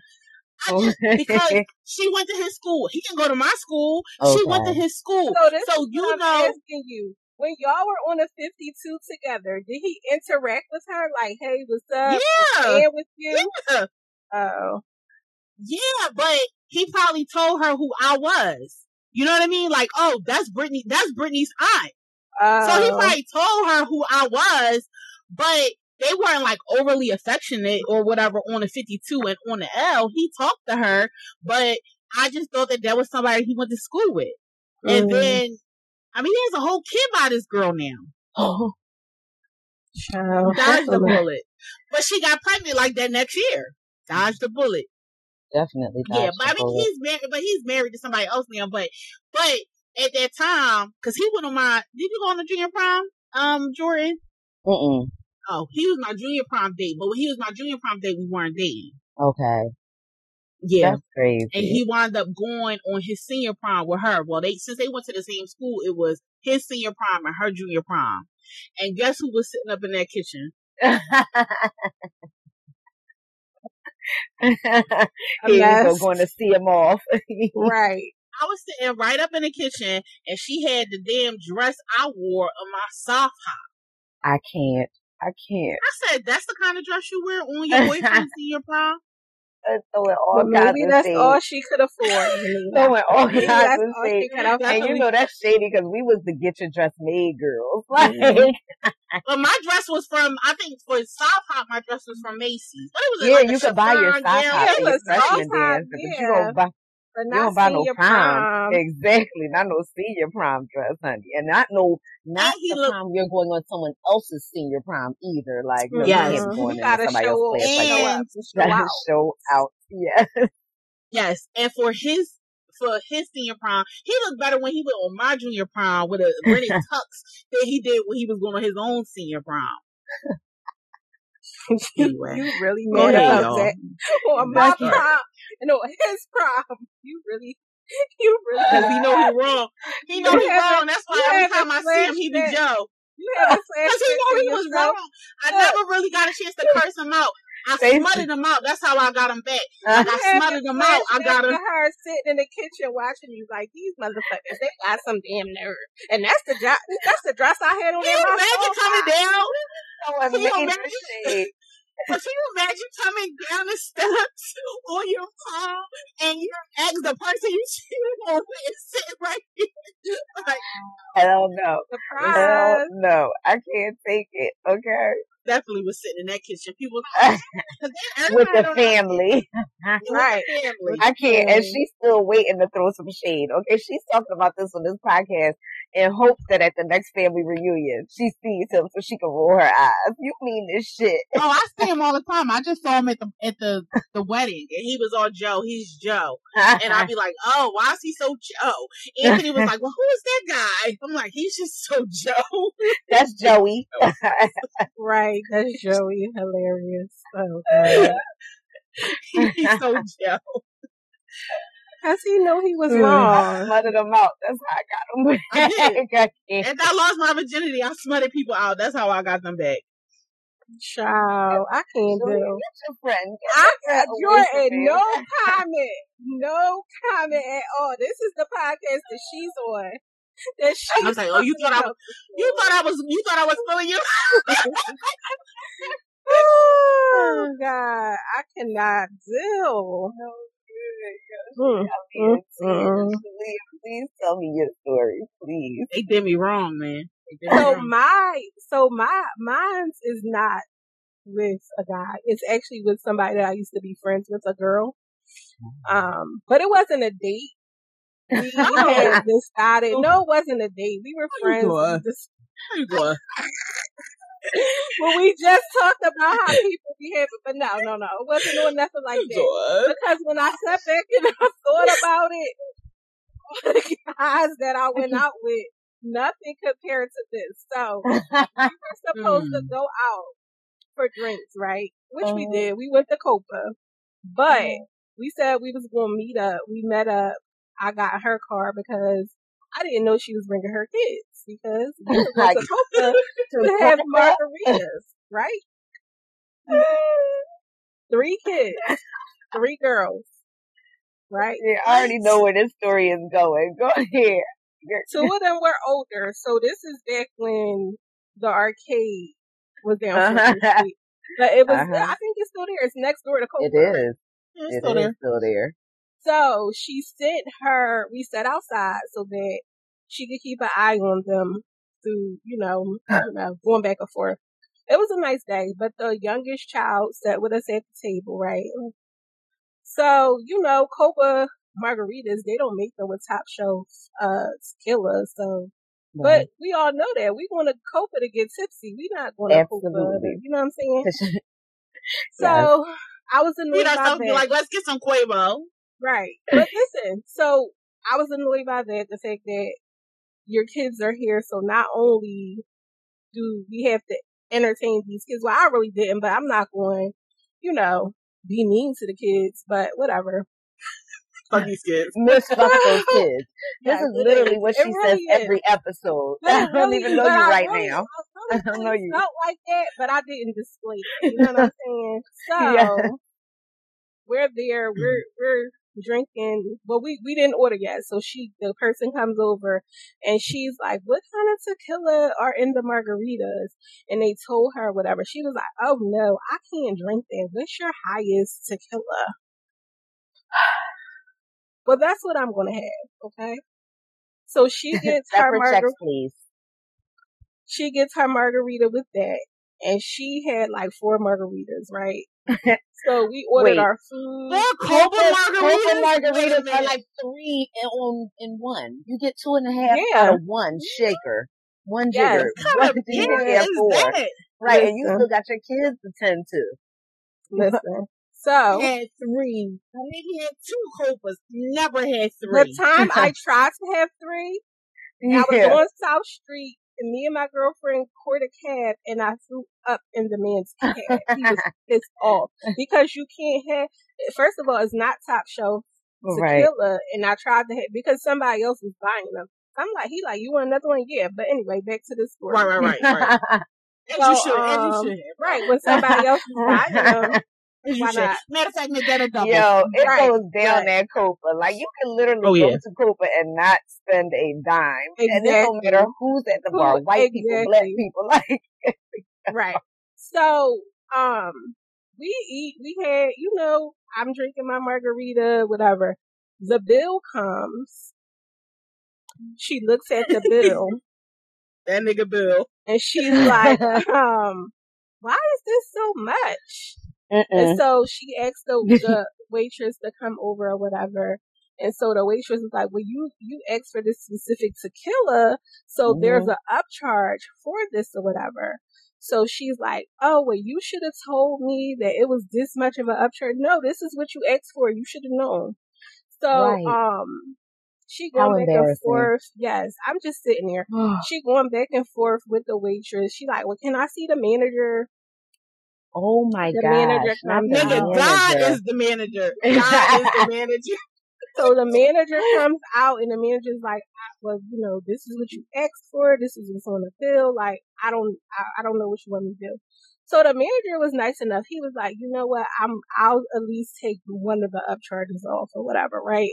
Just, because she went to his school. He can go to my school. Okay. She went to his school. So, so you know, asking you when y'all were on a 52 together, did he interact with her? Like, hey, what's up? Yeah. with you? Yeah. Oh. Yeah, but he probably told her who I was. You know what I mean? Like, oh, that's Brittany, that's Brittany's aunt. Oh. So he probably told her who I was, but they weren't like overly affectionate or whatever on the 52 and on the L. He talked to her, but I just thought that that was somebody he went to school with. Mm. And then, I mean, he has a whole kid by this girl now. Oh. Child. Dodged the bullet. But she got pregnant like that next year. Dodged the bullet. Definitely. Yeah, but I mean, bullet. he's married, but he's married to somebody else now. But, but at that time, cause he went on my, did you go on the junior prom, um, Jordan? Mm-mm. Oh, he was my junior prom date, but when he was my junior prom date, we weren't dating. Okay. Yeah. That's crazy. And he wound up going on his senior prom with her. Well, they since they went to the same school, it was his senior prom and her junior prom. And guess who was sitting up in that kitchen? he was going to see him off. right. I was sitting right up in the kitchen and she had the damn dress I wore on my soft top. I can't. I can't. I said, that's the kind of dress you wear on your boyfriend's senior prom? uh, throwing all But maybe that's shade. all she could afford. throwing all Maybe kinds that's of all she could afford. And you know that's shady because we was the get your dress made girls. Like, But my dress was from, I think for South Hop, my dress was from Macy's. But it was yeah, like you could buy your chiffon sock gown. hop Yeah, it your was soft freshman top, dance, but you don't buy But you not don't buy no senior prom. prom. Exactly, not no senior prom dress, honey, and not no not And the looked- prom you're going on someone else's senior prom either. Like, no, Yes. you can't be Mhm. going You gotta somebody show, else's place like show that. up And and show Gotta out. show out. Yeah. yes, and for his for his senior prom, he looked better when he went on my junior prom with a rented tux than he did when he was going on his own senior prom. Anyway, You really go mad ahead, about that on my prom on his prom. You really, you really. Because he know he wrong. He know You he wrong. That's why every time I see him, he be. Joe. Because he know he was yourself. wrong. I never really got a chance to curse him out. I smutted him out. That's how I got him back. Uh, Like I smutted him out. I got him. Her sitting in the kitchen watching you like these motherfuckers. They got some damn nerve, and that's the job. That's the dress I had on. Can you imagine coming down? someone Can you made imagine? the shade. But can you imagine coming down the steps on your prom and your ex, the person you cheated on, is sitting right here? like, Hell no. Hell Surprise! no. I can't take it. Okay. definitely was sitting in that kitchen. People, With the family. Right. family. I can't. And she's still waiting to throw some shade. Okay. She's talking about this on this podcast in hopes that at the next family reunion, she sees him so she can roll her eyes. You mean this shit. Oh, I see him all the time. I just saw him at the at the the wedding, and he was all Joe. He's Joe, and I'd be like, "Oh, why is he so Joe?" Anthony was like, "Well, who is that guy?" I'm like, "He's just so Joe." That's Joey. Right, that's Joey. Hilarious. Oh. He's so Joe. How's he know he was wrong. I wrong? smothered him out. That's how I got him I did. back. I can't. I lost my virginity, I smutted people out. That's how I got them back. Child, I can't do. Get your friend. I Get got away from Jordan, him. no comment. No comment at all. This is the podcast that she's on. That she I was like, "Oh, you thought I was, you thought I was, you thought I was feeling you." Oh God, I cannot deal. Mm, I mm, please, please tell me your story, please. They did me wrong, man. Me So wrong. my, so my, mine's is not with a guy. It's actually with somebody that I used to be friends with, a girl. Um, but it wasn't a date. We, we had decided, no, it wasn't a date. We were How you friends. doing? How you doing? well, we just talked about how people behave, but no, no, no, it wasn't doing nothing like that. Because when I sat back and I thought about it, the guys that I went out with, nothing compared to this. So we were supposed to Hmm. go out for drinks, right? Which we Uh-huh. did. We went to Copa, but Uh-huh. we said we was going to meet up. We met up. I got her car because I didn't know she was bringing her kids because we were going to to have margaritas, right? Three kids, three girls, right? Yeah, I already know where this story is going. Go ahead. Two of them were older, so this is back when the arcade was down Uh-huh. Street. But it was, Uh-huh. I think it's still there. It's next door to Copa. It is. It's It still is there. still there. So she sent her, we sat outside so that she could keep an eye on them through, you know, you know, going back and forth. It was a nice day, but the youngest child sat with us at the table, right? So, you know, Copa margaritas, they don't make them with top shelf, uh, tequila. So, but we all know that. We going to Copa to get tipsy. We not going to Copa. Absolutely. You know what I'm saying? Yes. So, I was We annoyed by ourselves be that. like, let's get some Cuervo. Right. But listen, so I was annoyed by that, the fact that your kids are here, so not only do we have to entertain these kids, well, I really didn't, but I'm not going, you know, be mean to the kids, but whatever. Fuck these kids. Miss fuck those kids. This Yes, is literally is. what she really says is. every episode. But I don't really- even know you I right really- now. I I don't know you. felt like that, but I didn't display it. You know what I'm saying? So Yeah. we're there, we're we're drinking. Well, we we didn't order yet, so she the person comes over and she's like, "What kind of tequila are in the margaritas?" And they told her whatever. She was like, "Oh no, I can't drink that. What's your highest tequila?" Well, that's what I'm gonna have. Okay. So she gets her margarita. please. She gets her margarita with that, and she had like four margaritas, right? so we ordered Wait. our food. Four Copa margaritas. margaritas are like three in, in one. You get two and a half yeah. out of one shaker, one yes. jigger. What do you get four? That? Right, Listen. and you still got your kids to tend to. Listen. So had three. I maybe had two copas. Never had three. The time I tried to have three, yeah. I was on South Street and me and my girlfriend caught a cab and I threw up in the man's cab. He was pissed off because you can't have. First of all, it's not top shelf tequila, right. and I tried to have because somebody else was buying them. I'm like, he like, you want another one? Yeah, but anyway, back to the story. Right, right, right, right. as you should, um, as you um, should. Right, when somebody else was buying them, Why not? Matter of fact, make that a double. Yo, it right. goes down right. that Copa. Like you can literally oh, go yeah. to Copa and not spend a dime, exactly. and it don't matter who's at the bar, white exactly. people, black people, like right. So, um, we eat. We had, you know, I'm drinking my margarita, whatever. The bill comes. She looks at the bill. that nigga bill, and she's like, um, why is this so much? Mm-mm. And so she asked the, the waitress to come over or whatever. And so the waitress was like, well, you, you asked for this specific tequila. So mm-hmm. there's an upcharge for this or whatever. So she's like, oh, well, you should have told me that it was this much of an upcharge. No, this is what you asked for. You should have known. So, right. um, she going back and forth. Yes, I'm just sitting there. she going back and forth with the waitress. She like, well, can I see the manager? Oh my the gosh. Manager comes Nigga, God is the manager. God is the manager. So the manager comes out and the manager's like, well, you know, this is what you asked for. This is what's on the bill. Like, I don't, I, I don't know what you want me to do. So the manager was nice enough. He was like, you know what? I'm, I'll at least take one of the upcharges off or whatever, right?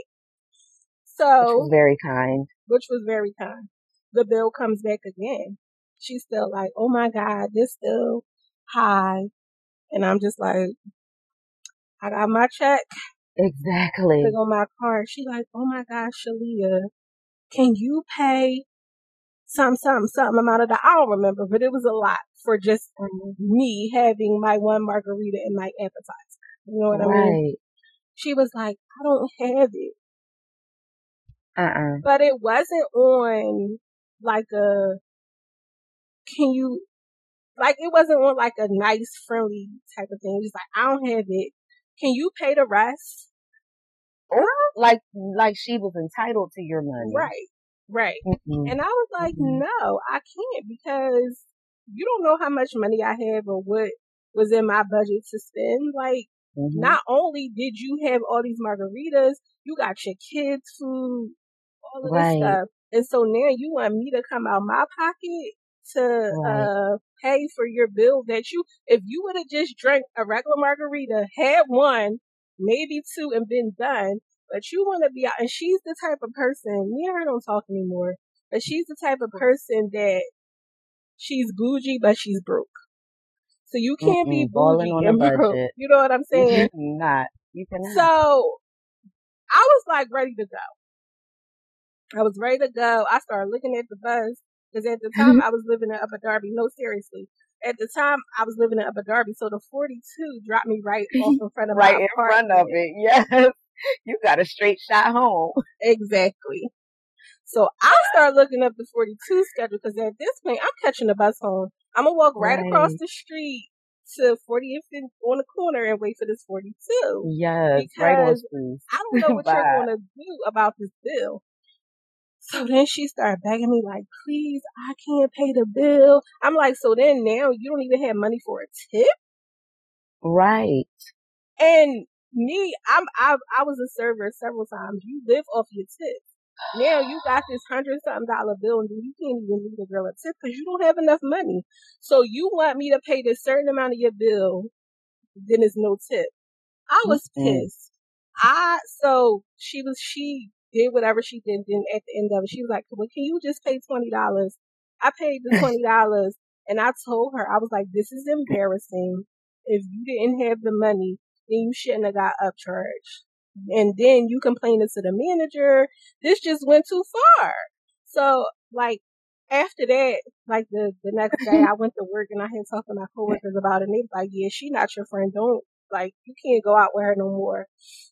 So. Which was very kind. Which was very kind. The bill comes back again. She's still like, oh my God, this still high. And I'm just like, I got my check. Exactly. Click on my card. She like, oh my gosh, Shalia, can you pay some, some, some amount of the, I don't remember, but it was a lot for just mm-hmm. me having my one margarita and my appetizer. You know what right. I mean? She was like, I don't have it. Uh-uh. But it wasn't on like a, can you like it wasn't on like a nice, friendly type of thing. It Just like I don't have it. Can you pay the rest? Or like like she was entitled to your money. Right. Right. Mm-hmm. And I was like, mm-hmm. no, I can't because you don't know how much money I have or what was in my budget to spend. Like, mm-hmm. not only did you have all these margaritas, you got your kids' food, all of right. this stuff. And so now you want me to come out my pocket to right. uh pay for your bill that you if you would have just drank a regular margarita, had one, maybe two, and been done, but you want to be out. And she's the type of person. Me and her don't talk anymore, but she's the type of person that she's bougie, but she's broke. So you can't Mm-mm, be bougie and broke. You know what I'm saying? not. You can. So I was like ready to go. I was ready to go. I started looking at the bus because at the time mm-hmm. I was living in Upper Darby. No, seriously. At the time I was living in Upper Darby, so the 42 dropped me right off in front of right in front of it. Yes, you got a straight shot home. Exactly. So I start looking up the 42 schedule because at this point I'm catching the bus home. I'm gonna walk right, right. across the street to 40th on the corner and wait for this 42. Yes, because right on, I don't know what you're going to do about this bill. So then she started begging me like, please, I can't pay the bill. I'm like, so then now you don't even have money for a tip? Right. And me, I'm, I, I was a server several times. You live off your tip. Now you got this hundred something dollar bill and you can't even leave the girl a tip because you don't have enough money. So you want me to pay this certain amount of your bill, then there's no tip. I was mm-hmm. pissed. I, so she was, she did whatever she did. Then at the end of it, she was like, well, can you just pay $20? I paid the $20 and I told her, I was like, this is embarrassing. If you didn't have the money, then you shouldn't have got upcharged. and then you complaining to the manager. This just went too far. So like after that, like the the next day, I went to work and I had talked to my coworkers about it. And they was like, "Yeah, she not your friend. Don't like you can't go out with her no more."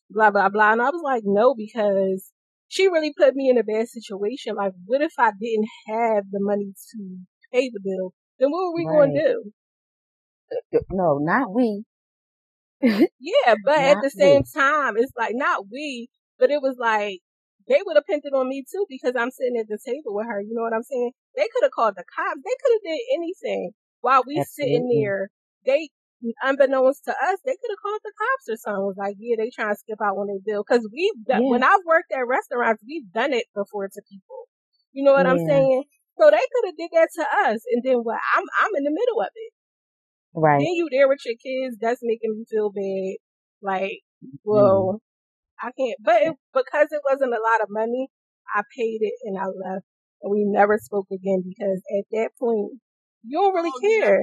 Blah blah blah. And I was like, "No," because she really put me in a bad situation. Like, what if I didn't have the money to pay the bill? Then what were we right. going to do? Uh, uh, no, not we. yeah, but at the same we. time, it's like not we, but it was like they would have pinned it on me too because I'm sitting at the table with her. You know what I'm saying? They could have called the cops. They could have did anything while we Absolutely. sitting there. They, unbeknownst to us, they could have called the cops or something. Was like, yeah, they trying to skip out when they bill. Cause we've done, yeah. when I've worked at restaurants, we've done it before to people. You know what yeah. I'm saying? So they could have did that to us. And then what? I'm, I'm in the middle of it. Right. Then you there with your kids. That's making me feel bad. Like, well, mm. I can't. But it, because it wasn't a lot of money, I paid it and I left and we never spoke again because at that point, you don't really oh, care.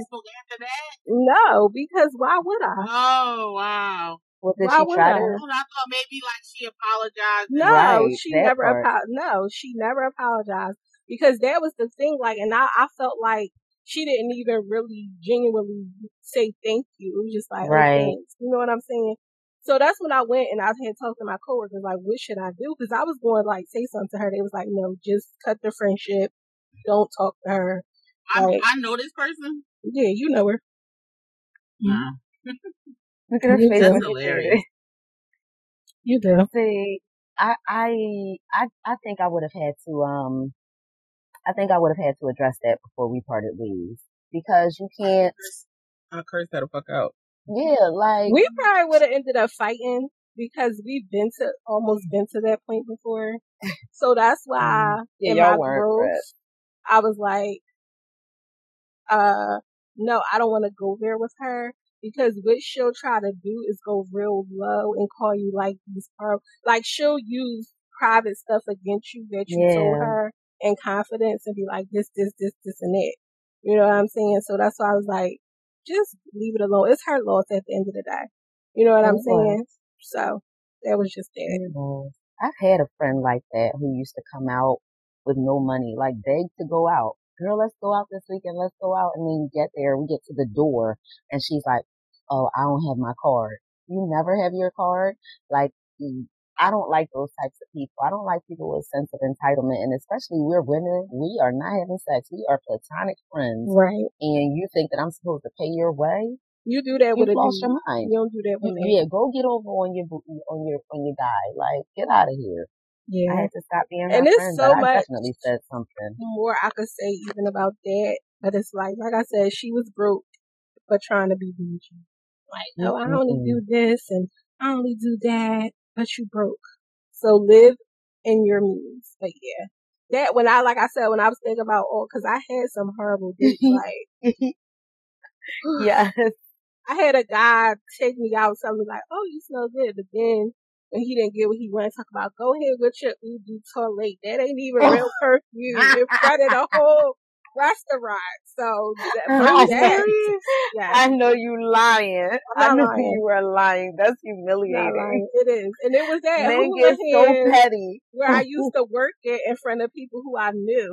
No, because why would I? Oh wow. Well, did why she try I? to? Oh, I thought maybe like she apologized. No, right, she never. Apo- no, she never apologized because that was the thing. Like, and I, I felt like she didn't even really genuinely say thank you. It was just like, oh, right. Oh, you know what I'm saying? So that's when I went and I had talked to my coworkers, like, what should I do? Cause I was going to like say something to her. They was like, no, just cut the friendship. Don't talk to her. Like, I, I know this person. Yeah, you know her. Wow. Look at her face. That's hilarious. You do. See, I, I, I, I think I would have had to, um, I think I would have had to address that before we parted ways because you can't. I cursed that a fuck out. Yeah, like we probably would have ended up fighting because we've been to almost been to that point before. So that's why mm. yeah, in my growth, I was like, uh, no, I don't want to go there with her because what she'll try to do is go real low and call you like these, like she'll use private stuff against you that you yeah. told her in confidence and be like this, this, this, this, and it. You know what I'm saying? So that's why I was like, just leave it alone. It's her loss at the end of the day. You know what I'm saying? So that was just that. I've had a friend like that who used to come out with no money, like beg to go out. Girl, let's go out this weekend. Let's go out. And then you get there, we get to the door and she's like, Oh, I don't have my card. You never have your card. Like mm, I don't like those types of people. I don't like people with a sense of entitlement. And especially we're women, we are not having sex. We are platonic friends. Right. And you think that I'm supposed to pay your way? You do that you with a lost your mind. You don't do that with you, Yeah, go get over on your on your on your guy. Like, get out of here. Yeah. I had to stop being and it's friend, so much I definitely said something. More I could say even about that. But it's like like I said, she was broke but trying to be bougie. Like, no, I only do this and I only do that, but you broke. So live in your means. But yeah, that when I, like I said, when I was thinking about, all, cause I had some horrible dates, like, yes. I had a guy take me out, something like, oh, you smell good. But then when he didn't get what he wanted, to talk about, go ahead with your Eau de Toilette. That ain't even real oh. perfume. in front of the whole restaurant. So that, uh, that yes. I know you lying. I know lying. you are lying. That's humiliating. It is, and it was that Men get so petty. Where I used to work it in front of people who I knew.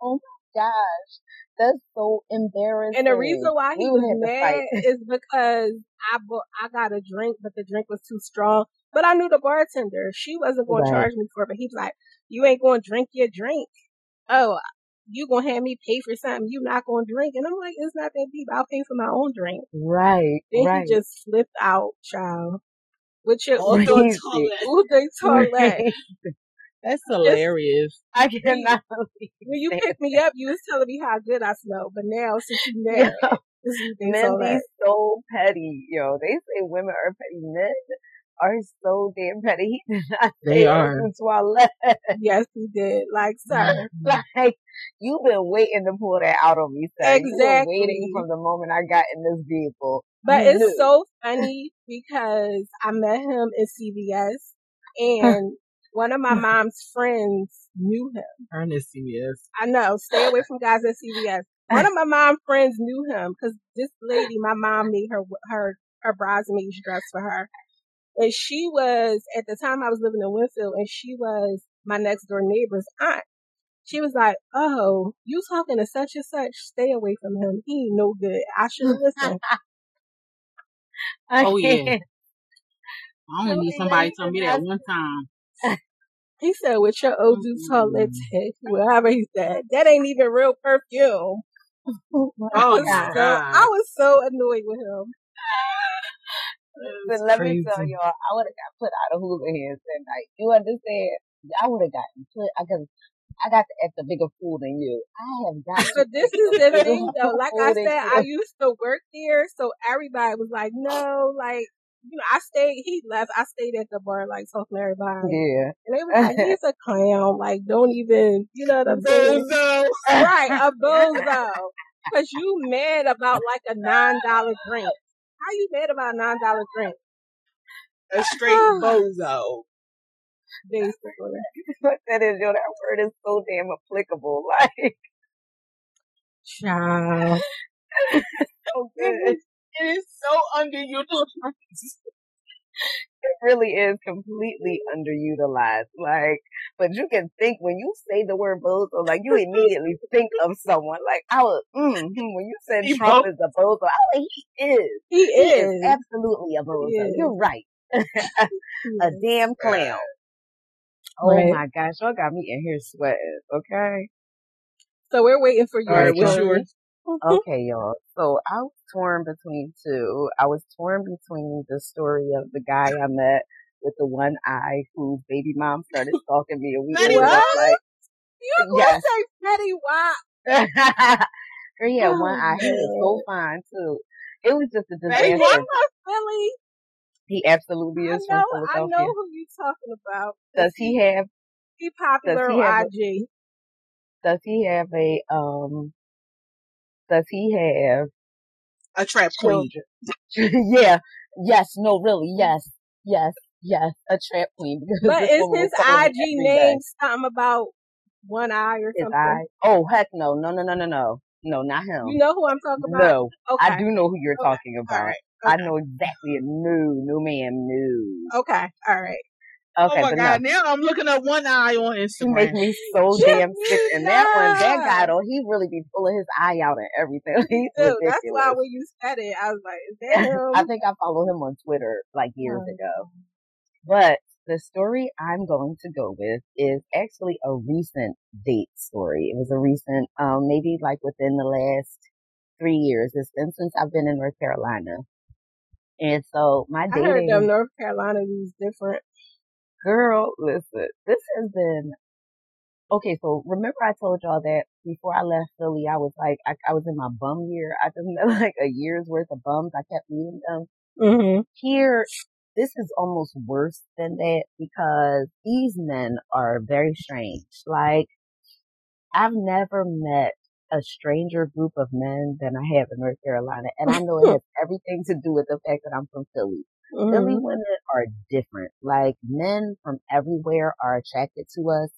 Oh my gosh. That's so embarrassing. And the reason why he was mad is because I bought, I got a drink, but the drink was too strong. But I knew the bartender. She wasn't going right. to charge me for it. But he's like, "You ain't going to drink your drink." Oh, you gonna have me pay for something you not gonna drink. And I'm like, it's not that deep. I'll pay for my own drink. Right. Then right. he just flipped out, child. With your Eau de Toilette. toilet. That's hilarious. I cannot believe When you picked me up, you was telling me how good I smell. But now, since you married, men be so petty, yo. They say women are petty. Men are so damn petty. they are. Toilet. Yes, he did. Like, sir. like, you've been waiting to pull that out on me, sir. Exactly. waiting from the moment I got in this vehicle. But you it's knew. so funny because I met him in CVS and one of my mom's friends knew him. Ernest CVS. I know. Stay away from guys at CVS. One of my mom's friends knew him because this lady, my mom made her her her bridesmaid's dress for her. And she was, at the time I was living in Wynnefield, and she was my next door neighbor's aunt. She was like, Oh, you talking to such and such, stay away from him. He ain't no good. I should listen. oh, yeah. I oh, only need somebody to tell me that one time. He said, with your old toilet tech, whatever he said, that ain't even real perfume. oh, God. So, I was so annoyed with him. But let me tell y'all, I would have got put out of hands that night. You understand? I would have gotten put, I got, I got to act a bigger fool than you. I have got But this is the thing though. Like I said, I used to work there, so everybody was like, no, like, you know, I stayed, he left, I stayed at the bar, like, talking to everybody. Yeah. And they was like, he's a clown, like, don't even, you know what I'm saying? Bozo. right, a bozo. Cause you mad about like a nine dollar drink. How you mad about a nine dollar drink? A straight bozo. Basically. But that is, yo, that word is so damn applicable. Like, Child. so good. It is so underutilized. It really is completely underutilized. Like, but you can think when you say the word bozo, like you immediately think of someone. Like I was, mm, when you said He Trump bo- is a bozo, I was like, he is. He He is. is absolutely a bozo. You're right. a damn clown. Oh Right. my gosh, y'all got me in here sweating. Okay. So we're waiting for you. All right, what's story. Yours? Okay, y'all. So I was torn between two. I was torn between the story of the guy I met with the one eye whose baby mom started stalking me, and we Betty ended up White? like, You gonna Yes. say Betty White? He Oh, one eye. He was so fine too. It was just a Betty Is disaster. he from Philly? He absolutely I is from know, I know who you're talking about. Does he have? He popular does he have on IG. Does he have a um? Does he have A trap queen. yeah. Yes. No. Really. Yes. Yes. Yes. A trap queen. But is his IG me every day. name something about one eye or His something? eye. Oh heck no. No. No. No. No. No. No. Not him. You know who I'm talking about? No. Okay. I do know who you're Okay. talking about. All right. I know exactly. No. No, ma'am. No. Okay. All right. Okay. oh my god! no. Now I'm looking at one eye on He make Instagram. me so damn sick. And that one, that guy though, he really be pulling his eye out and everything. He's Dude, that's why when you said it, I was like, is that him? I think I follow him on Twitter like years Oh. ago. But the story I'm going to go with is actually a recent date story. It was a recent, um, maybe like within the last three years. It's been since I've been in North Carolina. And so my I heard dating them North Carolina is different. Girl, listen, this has been okay. So remember I told y'all that before I left Philly, I was like, I, I was in my bum year. I just met like a year's worth of bums. I kept meeting them. Mm-hmm. Here, this is almost worse than that because these men are very strange. Like, I've never met a stranger group of men than I have in North Carolina. And I know it has everything to do with the fact that I'm from Philly. Philly Mm-hmm. women are different. Like men from everywhere are attracted to us,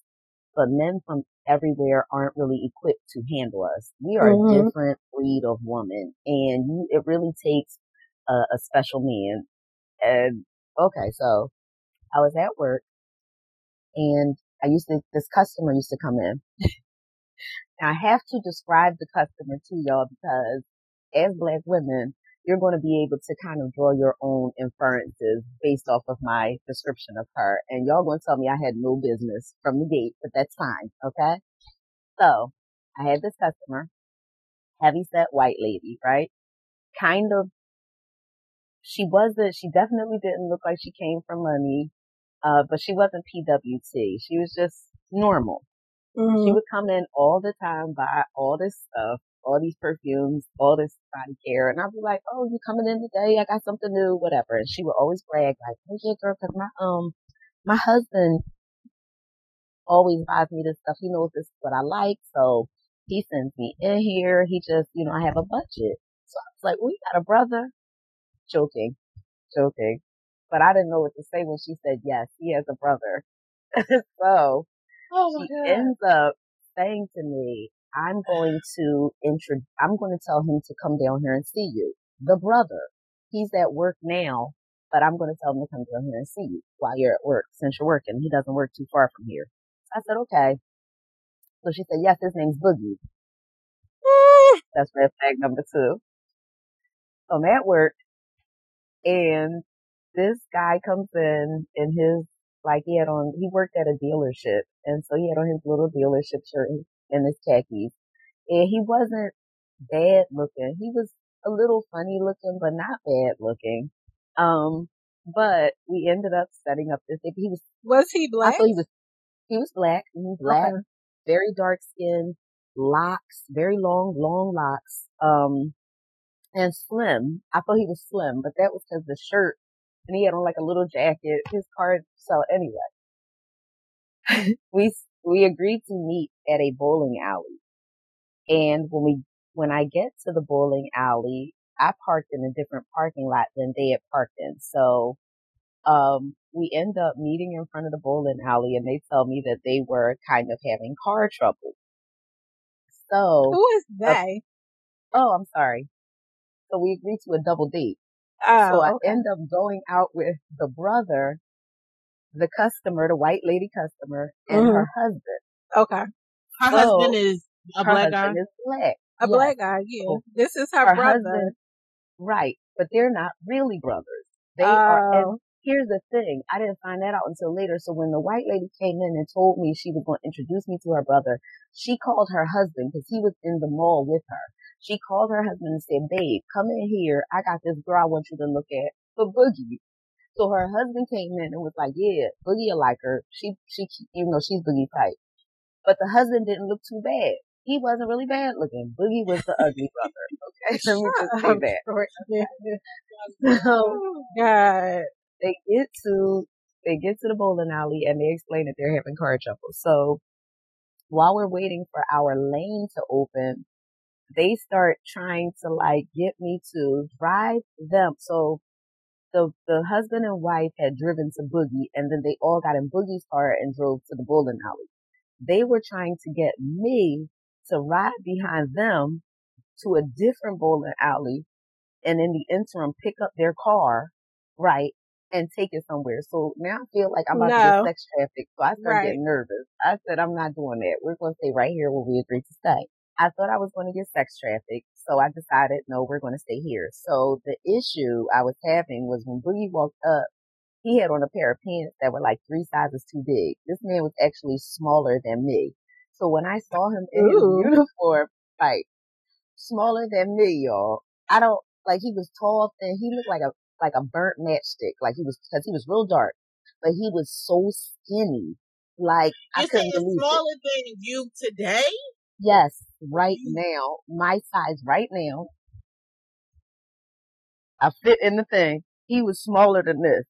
but men from everywhere aren't really equipped to handle us. We are Mhm. a different breed of woman and you, it really takes a, a special man. And okay, so I was at work and I used to, this customer used to come in. Now, I have to describe the customer to y'all because as black women, you're going to be able to kind of draw your own inferences based off of my description of her. And y'all going to tell me I had no business from the gate, but that's fine. Okay. So I had this customer, heavy set white lady, right? Kind of, she wasn't, she definitely didn't look like she came from money. Uh, but she wasn't PWT. She was just normal. She Mm-hmm. would come in all the time, buy all this stuff, all these perfumes, all this body care, and I'd be like, "Oh, you coming in today? I got something new, whatever." And she would always brag like, "Oh yeah, girl, 'cause my um my husband always buys me this stuff. He knows this is what I like, so he sends me in here. He just, you know, I have a budget." So I was like, "We got a brother." Joking, joking, but I didn't know what to say when she said yes. He has a brother, so Oh she ends up saying to me, I'm going to intro, I'm going to tell him to come down here and see you. The brother, he's at work now, but I'm going to tell him to come down here and see you while you're at work since you're working. He doesn't work too far from here. I said, okay. So she said, yes, his name's Boogie. That's red flag number two. So I'm at work and this guy comes in in his, like he had on, he worked at a dealership and so he had on his little dealership shirt and his khakis and he wasn't bad looking. He was a little funny looking, but not bad looking. Um, but we ended up setting up this. He was was he black? I thought he was. He was black. He was black, okay. very dark skin, locks, very long, long locks. Um, and slim. I thought he was slim, but that was because the shirt, and he had on like a little jacket. His card. So anyway, we we agreed to meet at a bowling alley, and when we when I get to the bowling alley, I parked in a different parking lot than they had parked in. So, um, we end up meeting in front of the bowling alley and they tell me that they were kind of having car trouble. So. Who is they? Uh, oh, I'm sorry. So we agreed to a double date. Oh, so I okay. end up going out with the brother, the customer, the white lady customer, and mm-hmm. her husband. Okay. Her so, husband is a black guy. Is black. A yes. black guy, yeah. this is her, her brother. Husband, right. But they're not really brothers. They are, and oh. here's the thing. I didn't find that out until later. So when the white lady came in and told me she was going to introduce me to her brother, she called her husband because he was in the mall with her. She called her husband and said, babe, come in here. I got this girl I want you to look at for Boogie. So her husband came in and was like, yeah, Boogie like her. She, she, even though she's Boogie type. But the husband didn't look too bad he wasn't really bad looking. Boogie was the ugly brother. Okay, let me just say that. so, oh, God, they get to they get to the bowling alley and they explain that they're having car trouble. So while we're waiting for our lane to open, they start trying to like get me to drive them. So the the husband and wife had driven to Boogie and then they all got in Boogie's car and drove to the bowling alley. They were trying to get me to ride behind them to a different bowling alley and in the interim pick up their car, right, and take it somewhere. So now I feel like I'm about no. to get sex trafficked. So I started right. getting nervous. I said, I'm not doing that. We're going to stay right here where we agreed to stay. I thought I was going to get sex trafficked. So I decided, no, we're going to stay here. So the issue I was having was when Boogie walked up, he had on a pair of pants that were like three sizes too big. This man was actually smaller than me. So when I saw him in Ooh. his uniform, like smaller than me, y'all, I don't like he was tall and he looked like a like a burnt matchstick. Like he was because he was real dark, but he was so skinny. Like you I couldn't believe smaller it. than you today. Yes, right now, my size right now. I fit in the thing. He was smaller than this.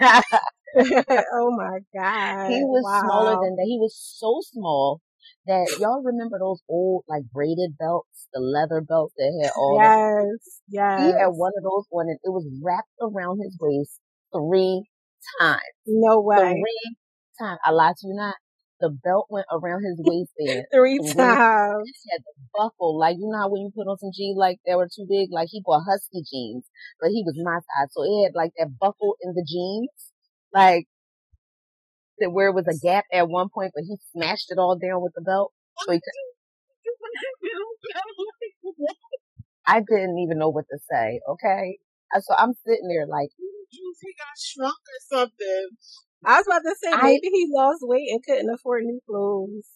oh my God. He was wow. smaller than that. He was so small that y'all remember those old like braided belts, the leather belts that had all Yes, the, yes. He had one of those on and it was wrapped around his waist three times. No way. Three times. I lie to you not. The belt went around his waistband. three, three times. He had the buckle. Like, you know how when you put on some jeans like that were too big? Like he bought husky jeans, but he was my size. So it had like that buckle in the jeans like that where it was a gap at one point, but he smashed it all down with the belt. So he could. I didn't even know what to say. Okay, so I'm sitting there like he got shrunk or something. I was about to say maybe I, he lost weight and couldn't afford new clothes.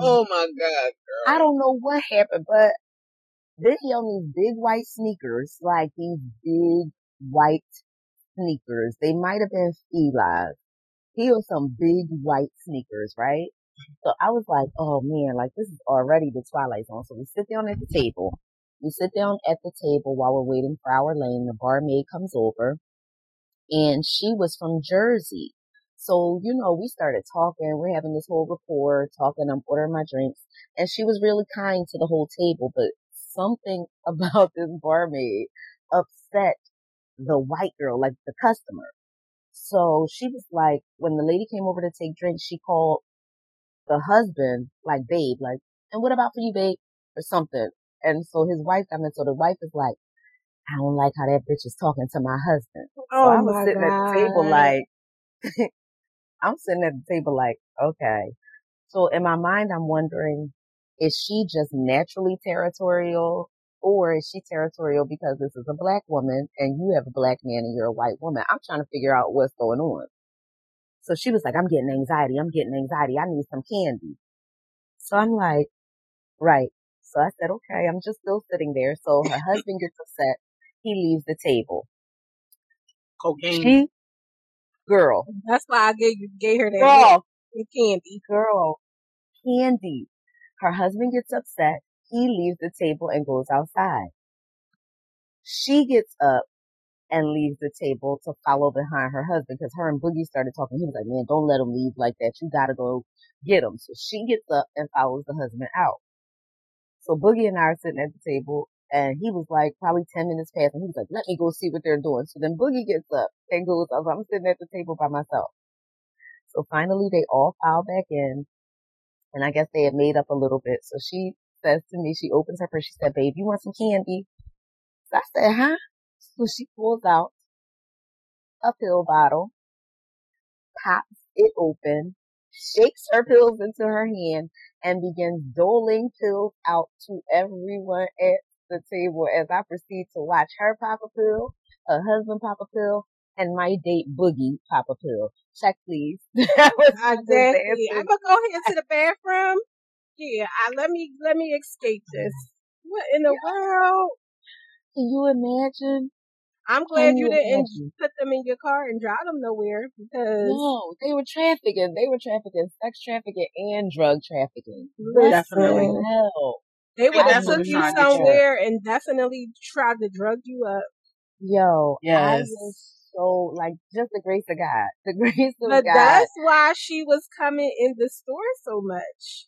Oh my god, girl! I don't know what happened, but then he on these big white sneakers, like these big white sneakers. They might have been Fila. He was some big white sneakers, right? So I was like, oh man, like this is already the Twilight Zone. So we sit down at the table. We sit down at the table while we're waiting for our lane. The barmaid comes over and she was from Jersey. So, you know, we started talking. We're having this whole rapport, talking. I'm ordering my drinks and she was really kind to the whole table, but something about this barmaid upset the white girl, like the customer. So she was like, when the lady came over to take drinks, she called the husband, like, babe, like, and what about for you, babe? Or something. And so his wife got in, so the wife is like, I don't like how that bitch is talking to my husband. Oh so I was sitting at the table like, I'm sitting at the table like, okay. So in my mind, I'm wondering, is she just naturally territorial or is she territorial because this is a black woman and you have a black man and you're a white woman? I'm trying to figure out what's going on. So she was like, I'm getting anxiety. I'm getting anxiety. I need some candy. So I'm like, right. So I said, okay, I'm just still sitting there. So her husband gets upset. He leaves the table. Cocaine. She, girl, That's why I gave you gave her that girl, candy. girl, candy. Her husband gets upset. He leaves the table and goes outside. She gets up and leaves the table to follow behind her husband because her and Boogie started talking. He was like, man, don't let him leave like that. You gotta go get him. So she gets up and follows the husband out. So Boogie and I are sitting at the table and he was like probably 10 minutes past and he was like, let me go see what they're doing. So then Boogie gets up and goes, oh, I'm sitting at the table by myself. So finally they all file back in and I guess they had made up a little bit. So she says to me, she opens her purse. She said, babe, you want some candy? So I said, huh? So she pulls out a pill bottle, pops it open, shakes her pills into her hand, and begins doling pills out to everyone at the table as I proceed to watch her pop a pill, her husband pop a pill, and my date Boogie pop a pill. Check please. that was Exactly. I'm gonna go ahead to the bathroom. Yeah, I, let me let me escape this. What in the world? Can you imagine? I'm glad you you didn't imagine? put them in your car and drive them nowhere because No, they were trafficking. They were trafficking, sex trafficking, and drug trafficking. Definitely. Hell, they would have took you tried to check. somewhere and definitely tried to drug you up. yo, I Yes. was so like just the grace of God, the grace of But God, that's why she was coming in the store so much.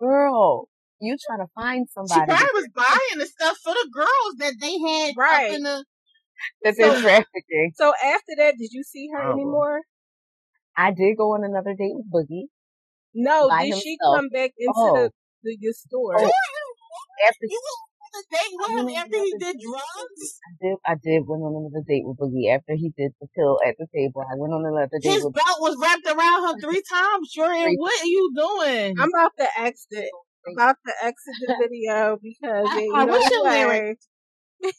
girl. You trying to find She somebody probably was buying the stuff for the girls that they had Right. up in the. that they're So- trafficking. So after that, did you see her Oh. anymore? I did go on another date with Boogie. No. By Did she come back into Oh. the, the your store? Oh. After You went on a date with him after he did drugs. I did, I did went on another date with Boogie after he did the pill at the table. I went on another date His with belt was wrapped around her three times. Jordan, what are you doing? I'm about to exit. I'm about to exit the video because ain't no what's your way. lyric?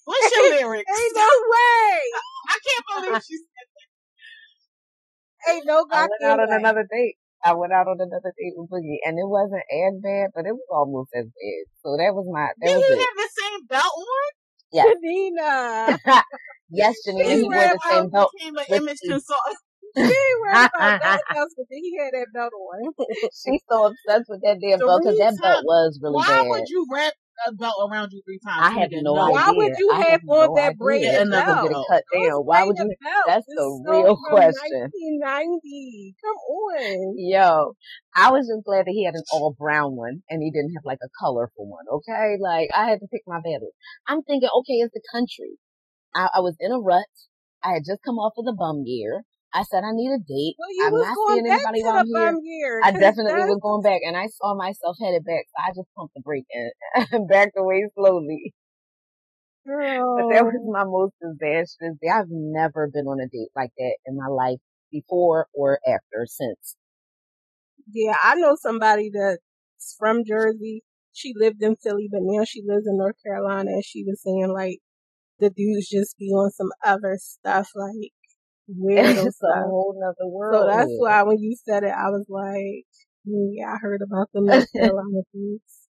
What's your lyrics? Ain't no way. I can't believe she said Ain't no I went goddamn out on way. another date. I went out on another date with Boogie, and it wasn't as bad, but it was almost as bad. So that was my that Did was he it. have the same belt on? Yes. Nina. yes, Janine, He he wore the same belt. Became an with image consultant. She ain't worried about nothing else, but he had that belt on. She's so obsessed with that damn belt because that belt was really Why bad. would you wrap a belt around you three times? I You have no know. idea. Why would you I have on no that idea. braided Get another can get it belt? cut down. Why would you? belt? That's This the is real from question. 1990. Come on. Yo, I was just glad that he had an all brown one and he didn't have like a colorful one. Okay, like I had to pick my battles. I'm thinking, okay, it's the country. I, I was in a rut. I had just come off of the bum year. I said I need a date. Well, I'm not seeing anybody while I'm here. year. I definitely was going back, and I saw myself headed back, so I just pumped the brake and backed away slowly. But that was my most disastrous day. I've never been on a date like that in my life before or after since. Yeah, I know somebody that's from Jersey. She lived in Philly, but now she lives in North Carolina. And she was saying like the dudes just be on some other stuff, like weirdo It's a whole nother world. So that's why when you said it, I was like, "Mm, yeah, I heard about the North Carolina dudes.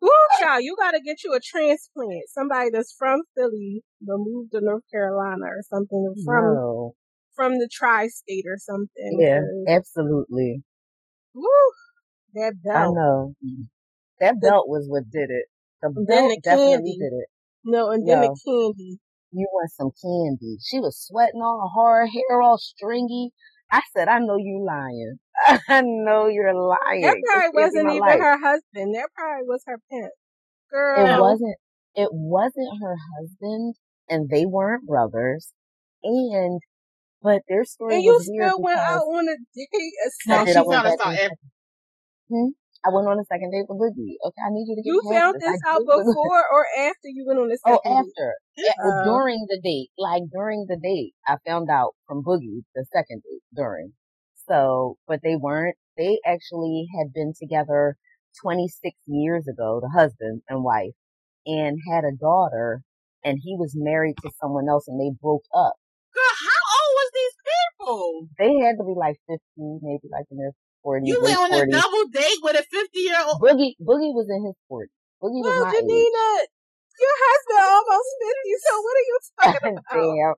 Woo, child, you gotta get you a transplant. Somebody that's from Philly, but moved to North Carolina or something from No. from the tri-state or something. Yeah, absolutely. Woo, that belt. I know. That belt was what did it. The belt the definitely candy. did it. No, and then Yo. the candy. You want some candy. She was sweating all hard, hair all stringy. I said, I know you lying. I know you're lying. That probably wasn't even life. her husband. That probably was her pimp. Girl. It wasn't, it wasn't her husband and they weren't brothers. And, but their story And you was weird still went because out on a date. No, I she did. I found went us back out and after. Hmm? I went on a second date with Boogie. Mm. Okay, I need you to get You found this. this out before or after you went on the Oh, second date? Oh after. Yeah, well, Oh. during the date, like during the date, I found out from Boogie the second date during. So, but they weren't. They actually had been together 26 years ago, the husband and wife, and had a daughter, and he was married to someone else, and they broke up. Girl, how old was these people? They had to be like 50, maybe like in their 40s, You went on a double date with a 50 year old. Boogie, Boogie was in his 40s. Boogie was Well, my age. Janina, your husband almost 50, so what are you talking about? Damn.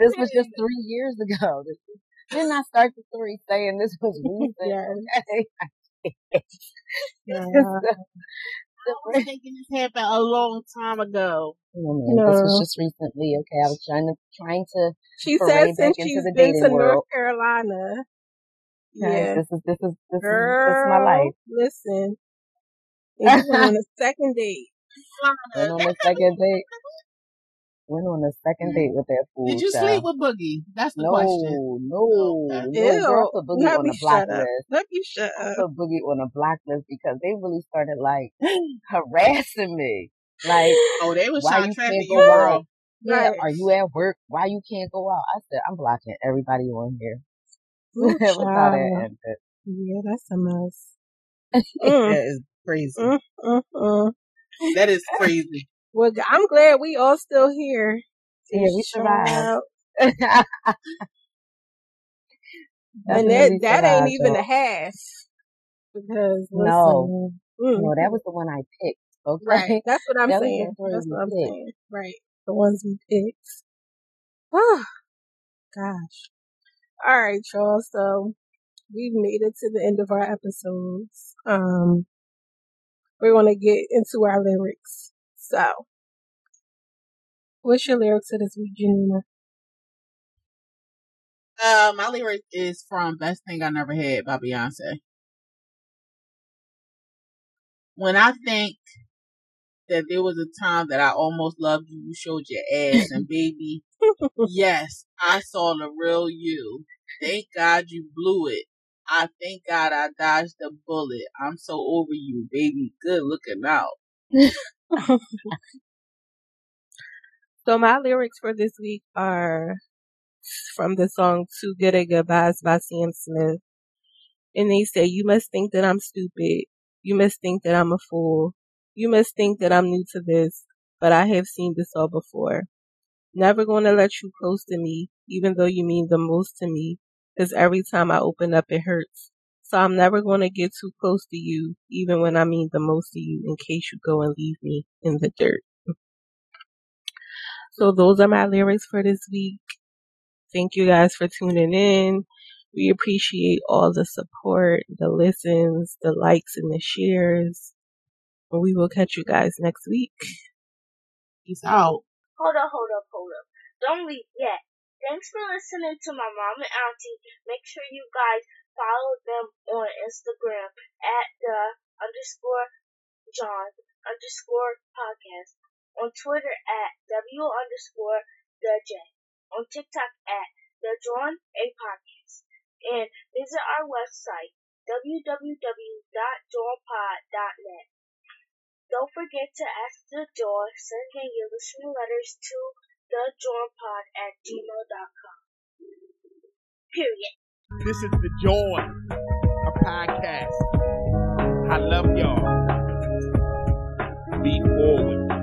This was just three years ago. Didn't I start the story saying this was recent? Okay. I was thinking this happened a long time ago. Oh, no, man, this was just recently. Okay, I was trying to trying to. she said since she's the been to North. Carolina. Yeah. this is this is this is this is my life. listen. And you went on a second date. On the second date. Went on the second date with that fool. Did you child. sleep with Boogie? That's the No, question. no, no. Ew. Girl, put Boogie Let on the block shut up. list. Let me shut I up. put Boogie on a block list because they really started like harassing me. Like, Oh, they was why trying you to trap can't go out? Yeah, are you at work? Why you can't go out? I said, I'm blocking everybody on here. Ooh, that child. Yeah, that's a mess. Mm, That is crazy. mm, mm, mm. That is crazy. Well, I'm glad we all still here. Yeah, we survived. And that that ain't even though. a half. Because No. listen, mm, No, that was the one I picked. Okay. right. That's what I'm That saying. That's what I'm picked. saying. Right. The ones we picked. Oh gosh. All right, y'all. So we've made it to the end of our episodes. Um, we're gonna get into our lyrics. So, what's your lyrics for this week, Janina? Uh, my lyric is from Best Thing I Never Had by Beyonce. When I think that there was a time that I almost loved you, you showed your ass, and baby, yes, I saw the real you. Thank God you blew it. I thank God I dodged the bullet. I'm so over you, baby. Good looking out. So my lyrics for this week are from the song Too Good at Goodbyes by Sam Smith. And they say, you must think that I'm stupid. You must think that I'm a fool. You must think that I'm new to this, but I have seen this all before. Never gonna let you close to me, even though you mean the most to me, cause every time I open up it hurts. So I'm never gonna get too close to you, even when I mean the most to you, in case you go and leave me in the dirt. So those are my lyrics for this week. Thank you guys for tuning in. We appreciate all the support, the listens, the likes and the shares. We will catch you guys next week. Peace out. Hold up, hold up, hold up. Don't leave yet. Thanks for listening to my mom and auntie. Make sure you guys follow them on Instagram at the underscore JAWN underscore podcast. On Twitter at W underscore the J. On TikTok at the John A podcast. And visit our website www.jawnpod.net. Don't forget to ask the JAWN sending your listening letters to thejawnpod at gmail.com. Period. This is the joy of podcast. I love y'all. Be forward.